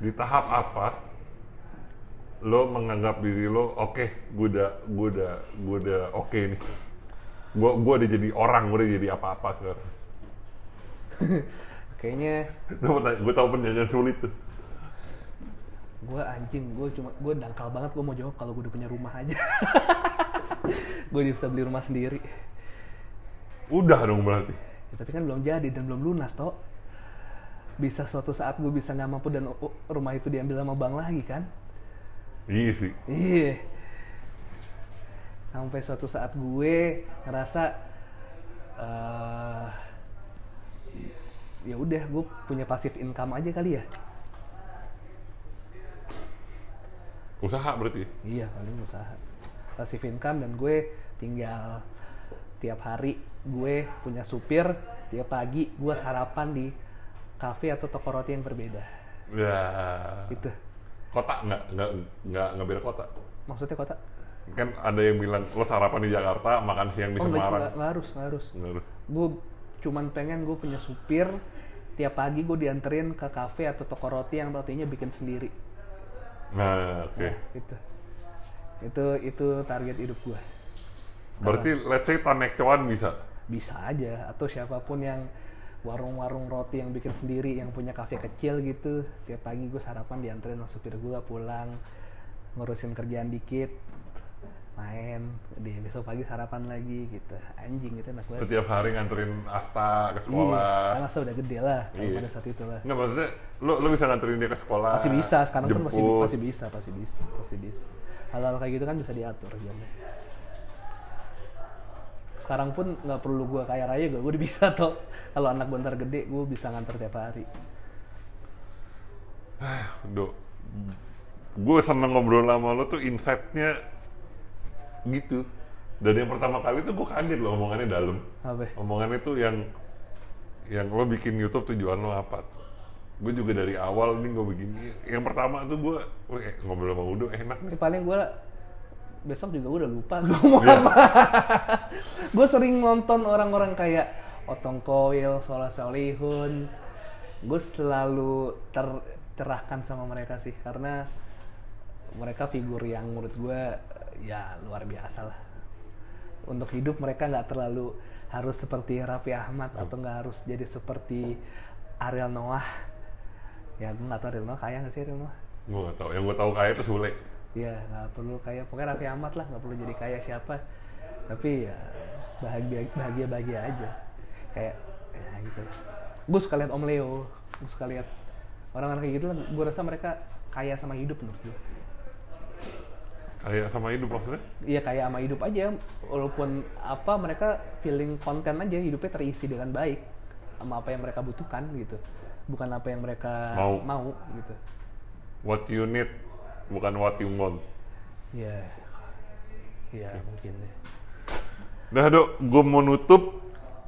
A: Di tahap apa lo menganggap diri lo oke gue udah gue udah gue udah oke nih. Gue gue udah jadi orang gue udah jadi apa-apa sekarang. (laughs)
B: Kayaknya
A: gue tau penyanyian sulit tuh.
B: Gue anjing gue cuma gue dangkal banget gue mau jawab kalau gue udah punya rumah aja (laughs) gue bisa beli rumah sendiri.
A: Udah dong berarti.
B: Ya, tapi kan belum jadi dan belum lunas toh. Bisa suatu saat gue bisa nggak mampu dan uh, rumah itu diambil sama bank lagi kan?
A: Iya sih.
B: Iya. Sampai suatu saat gue ngerasa eh ya udah gue punya pasif income aja kali ya.
A: Usaha berarti
B: Iya, paling usaha. Passive income dan gue tinggal tiap hari gue punya supir, tiap pagi gue sarapan di kafe atau toko roti yang berbeda.
A: ya
B: Gitu.
A: kota nggak nggak nggak nggak beda kota
B: Maksudnya kota?
A: kan ada yang bilang lo sarapan di Jakarta makan siang di
B: Oh,
A: Semarang
B: enggak harus, enggak harus.
A: Nggak harus.
B: Gue cuman pengen gue punya supir, tiap pagi gue dianterin ke kafe atau toko roti yang rotinya bikin sendiri.
A: nah oke
B: Gitu. Itu itu target hidup gue.
A: berarti let's say Tanek Cuan bisa
B: bisa aja atau siapa pun yang warung-warung roti yang bikin sendiri yang punya kafe kecil gitu tiap pagi gue sarapan dianterin sama supir gue pulang ngurusin kerjaan dikit main deh besok pagi sarapan lagi gitu anjing gitu enak banget
A: setiap hari nganterin Asta ke
B: iya
A: sekolah
B: karena saya udah gede lah
A: Iya.
B: pada saat itu lah
A: nggak maksudnya lo lo bisa nganterin dia ke sekolah
B: masih bisa sekarang pun masih
A: jemput.
B: masih bisa masih bisa masih bisa hal-hal kayak gitu kan bisa diatur jamnya sekarang pun nggak perlu gue kaya raya gue udah bisa (laughs) toh kalau anak gue ntar gede gue bisa nganter tiap hari
A: Dok, gue seneng ngobrol sama lo tuh insight-nya gitu. Dan yang pertama kali tuh gue kaget loh omongannya dalam. Omongannya tuh yang yang lo bikin YouTube tujuan lo apa? Gue juga dari awal nih gue begini. Yang pertama tuh gue, weh ngobrol sama Udo enak nih.
B: Ini paling gue besok juga gue udah lupa (laughs) gue mau
A: Iya.
B: apa gue sering nonton orang-orang kayak Otong Koil, Soleh Solihun gue selalu tercerahkan sama mereka sih karena mereka figur yang menurut gue ya luar biasa lah untuk hidup mereka nggak terlalu harus seperti Raffi Ahmad atau nggak harus jadi seperti Ariel Noah ya gue nggak tahu Ariel Noah kaya nggak sih Ariel Noah
A: Gue gak tau. Yang gue tahu kayak itu Sule.
B: ya nggak perlu kaya. Pokoknya Raffi Ahmad lah nggak perlu jadi kaya siapa. Tapi ya bahagia bahagia bahagia aja. Kayak ya gitu gue suka lihat Om Leo. Gue suka lihat orang-orang kayak gitu lah. Gue rasa mereka kaya sama hidup menurut gue
A: Kayak sama hidup maksudnya?
B: Iya kayak sama hidup aja, walaupun apa mereka feeling konten aja hidupnya terisi dengan baik sama apa yang mereka butuhkan gitu, bukan apa yang mereka
A: Mau.
B: gitu.
A: What you need, bukan what you want.
B: Iya, iya mungkin. deh.
A: Dah dok, gue mau nutup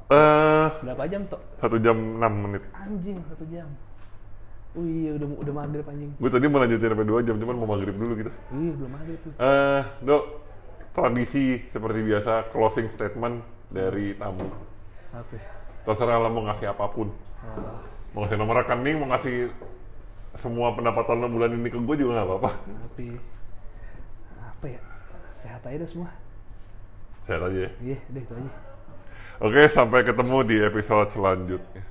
A: eh
B: Berapa jam toh?
A: satu jam 6 menit.
B: Anjing satu jam. Oh iya udah udah maghrib anjing.
A: Gue tadi mau lanjutin sampai 2 jam, cuman mau maghrib dulu gitu.
B: Iya belum maghrib tuh.
A: Eh, dok, tradisi seperti biasa closing statement dari tamu.
B: Apa? ya?
A: Terserah lo mau ngasih apa pun.
B: Oh,
A: Mau ngasih nomor rekening, mau ngasih semua pendapatan lo bulan ini ke gue juga nggak apa-apa.
B: tapi apa ya? Sehat aja deh semua.
A: Sehat aja ya.
B: Iya, deh itu aja.
A: Oke, sampai ketemu di episode selanjutnya.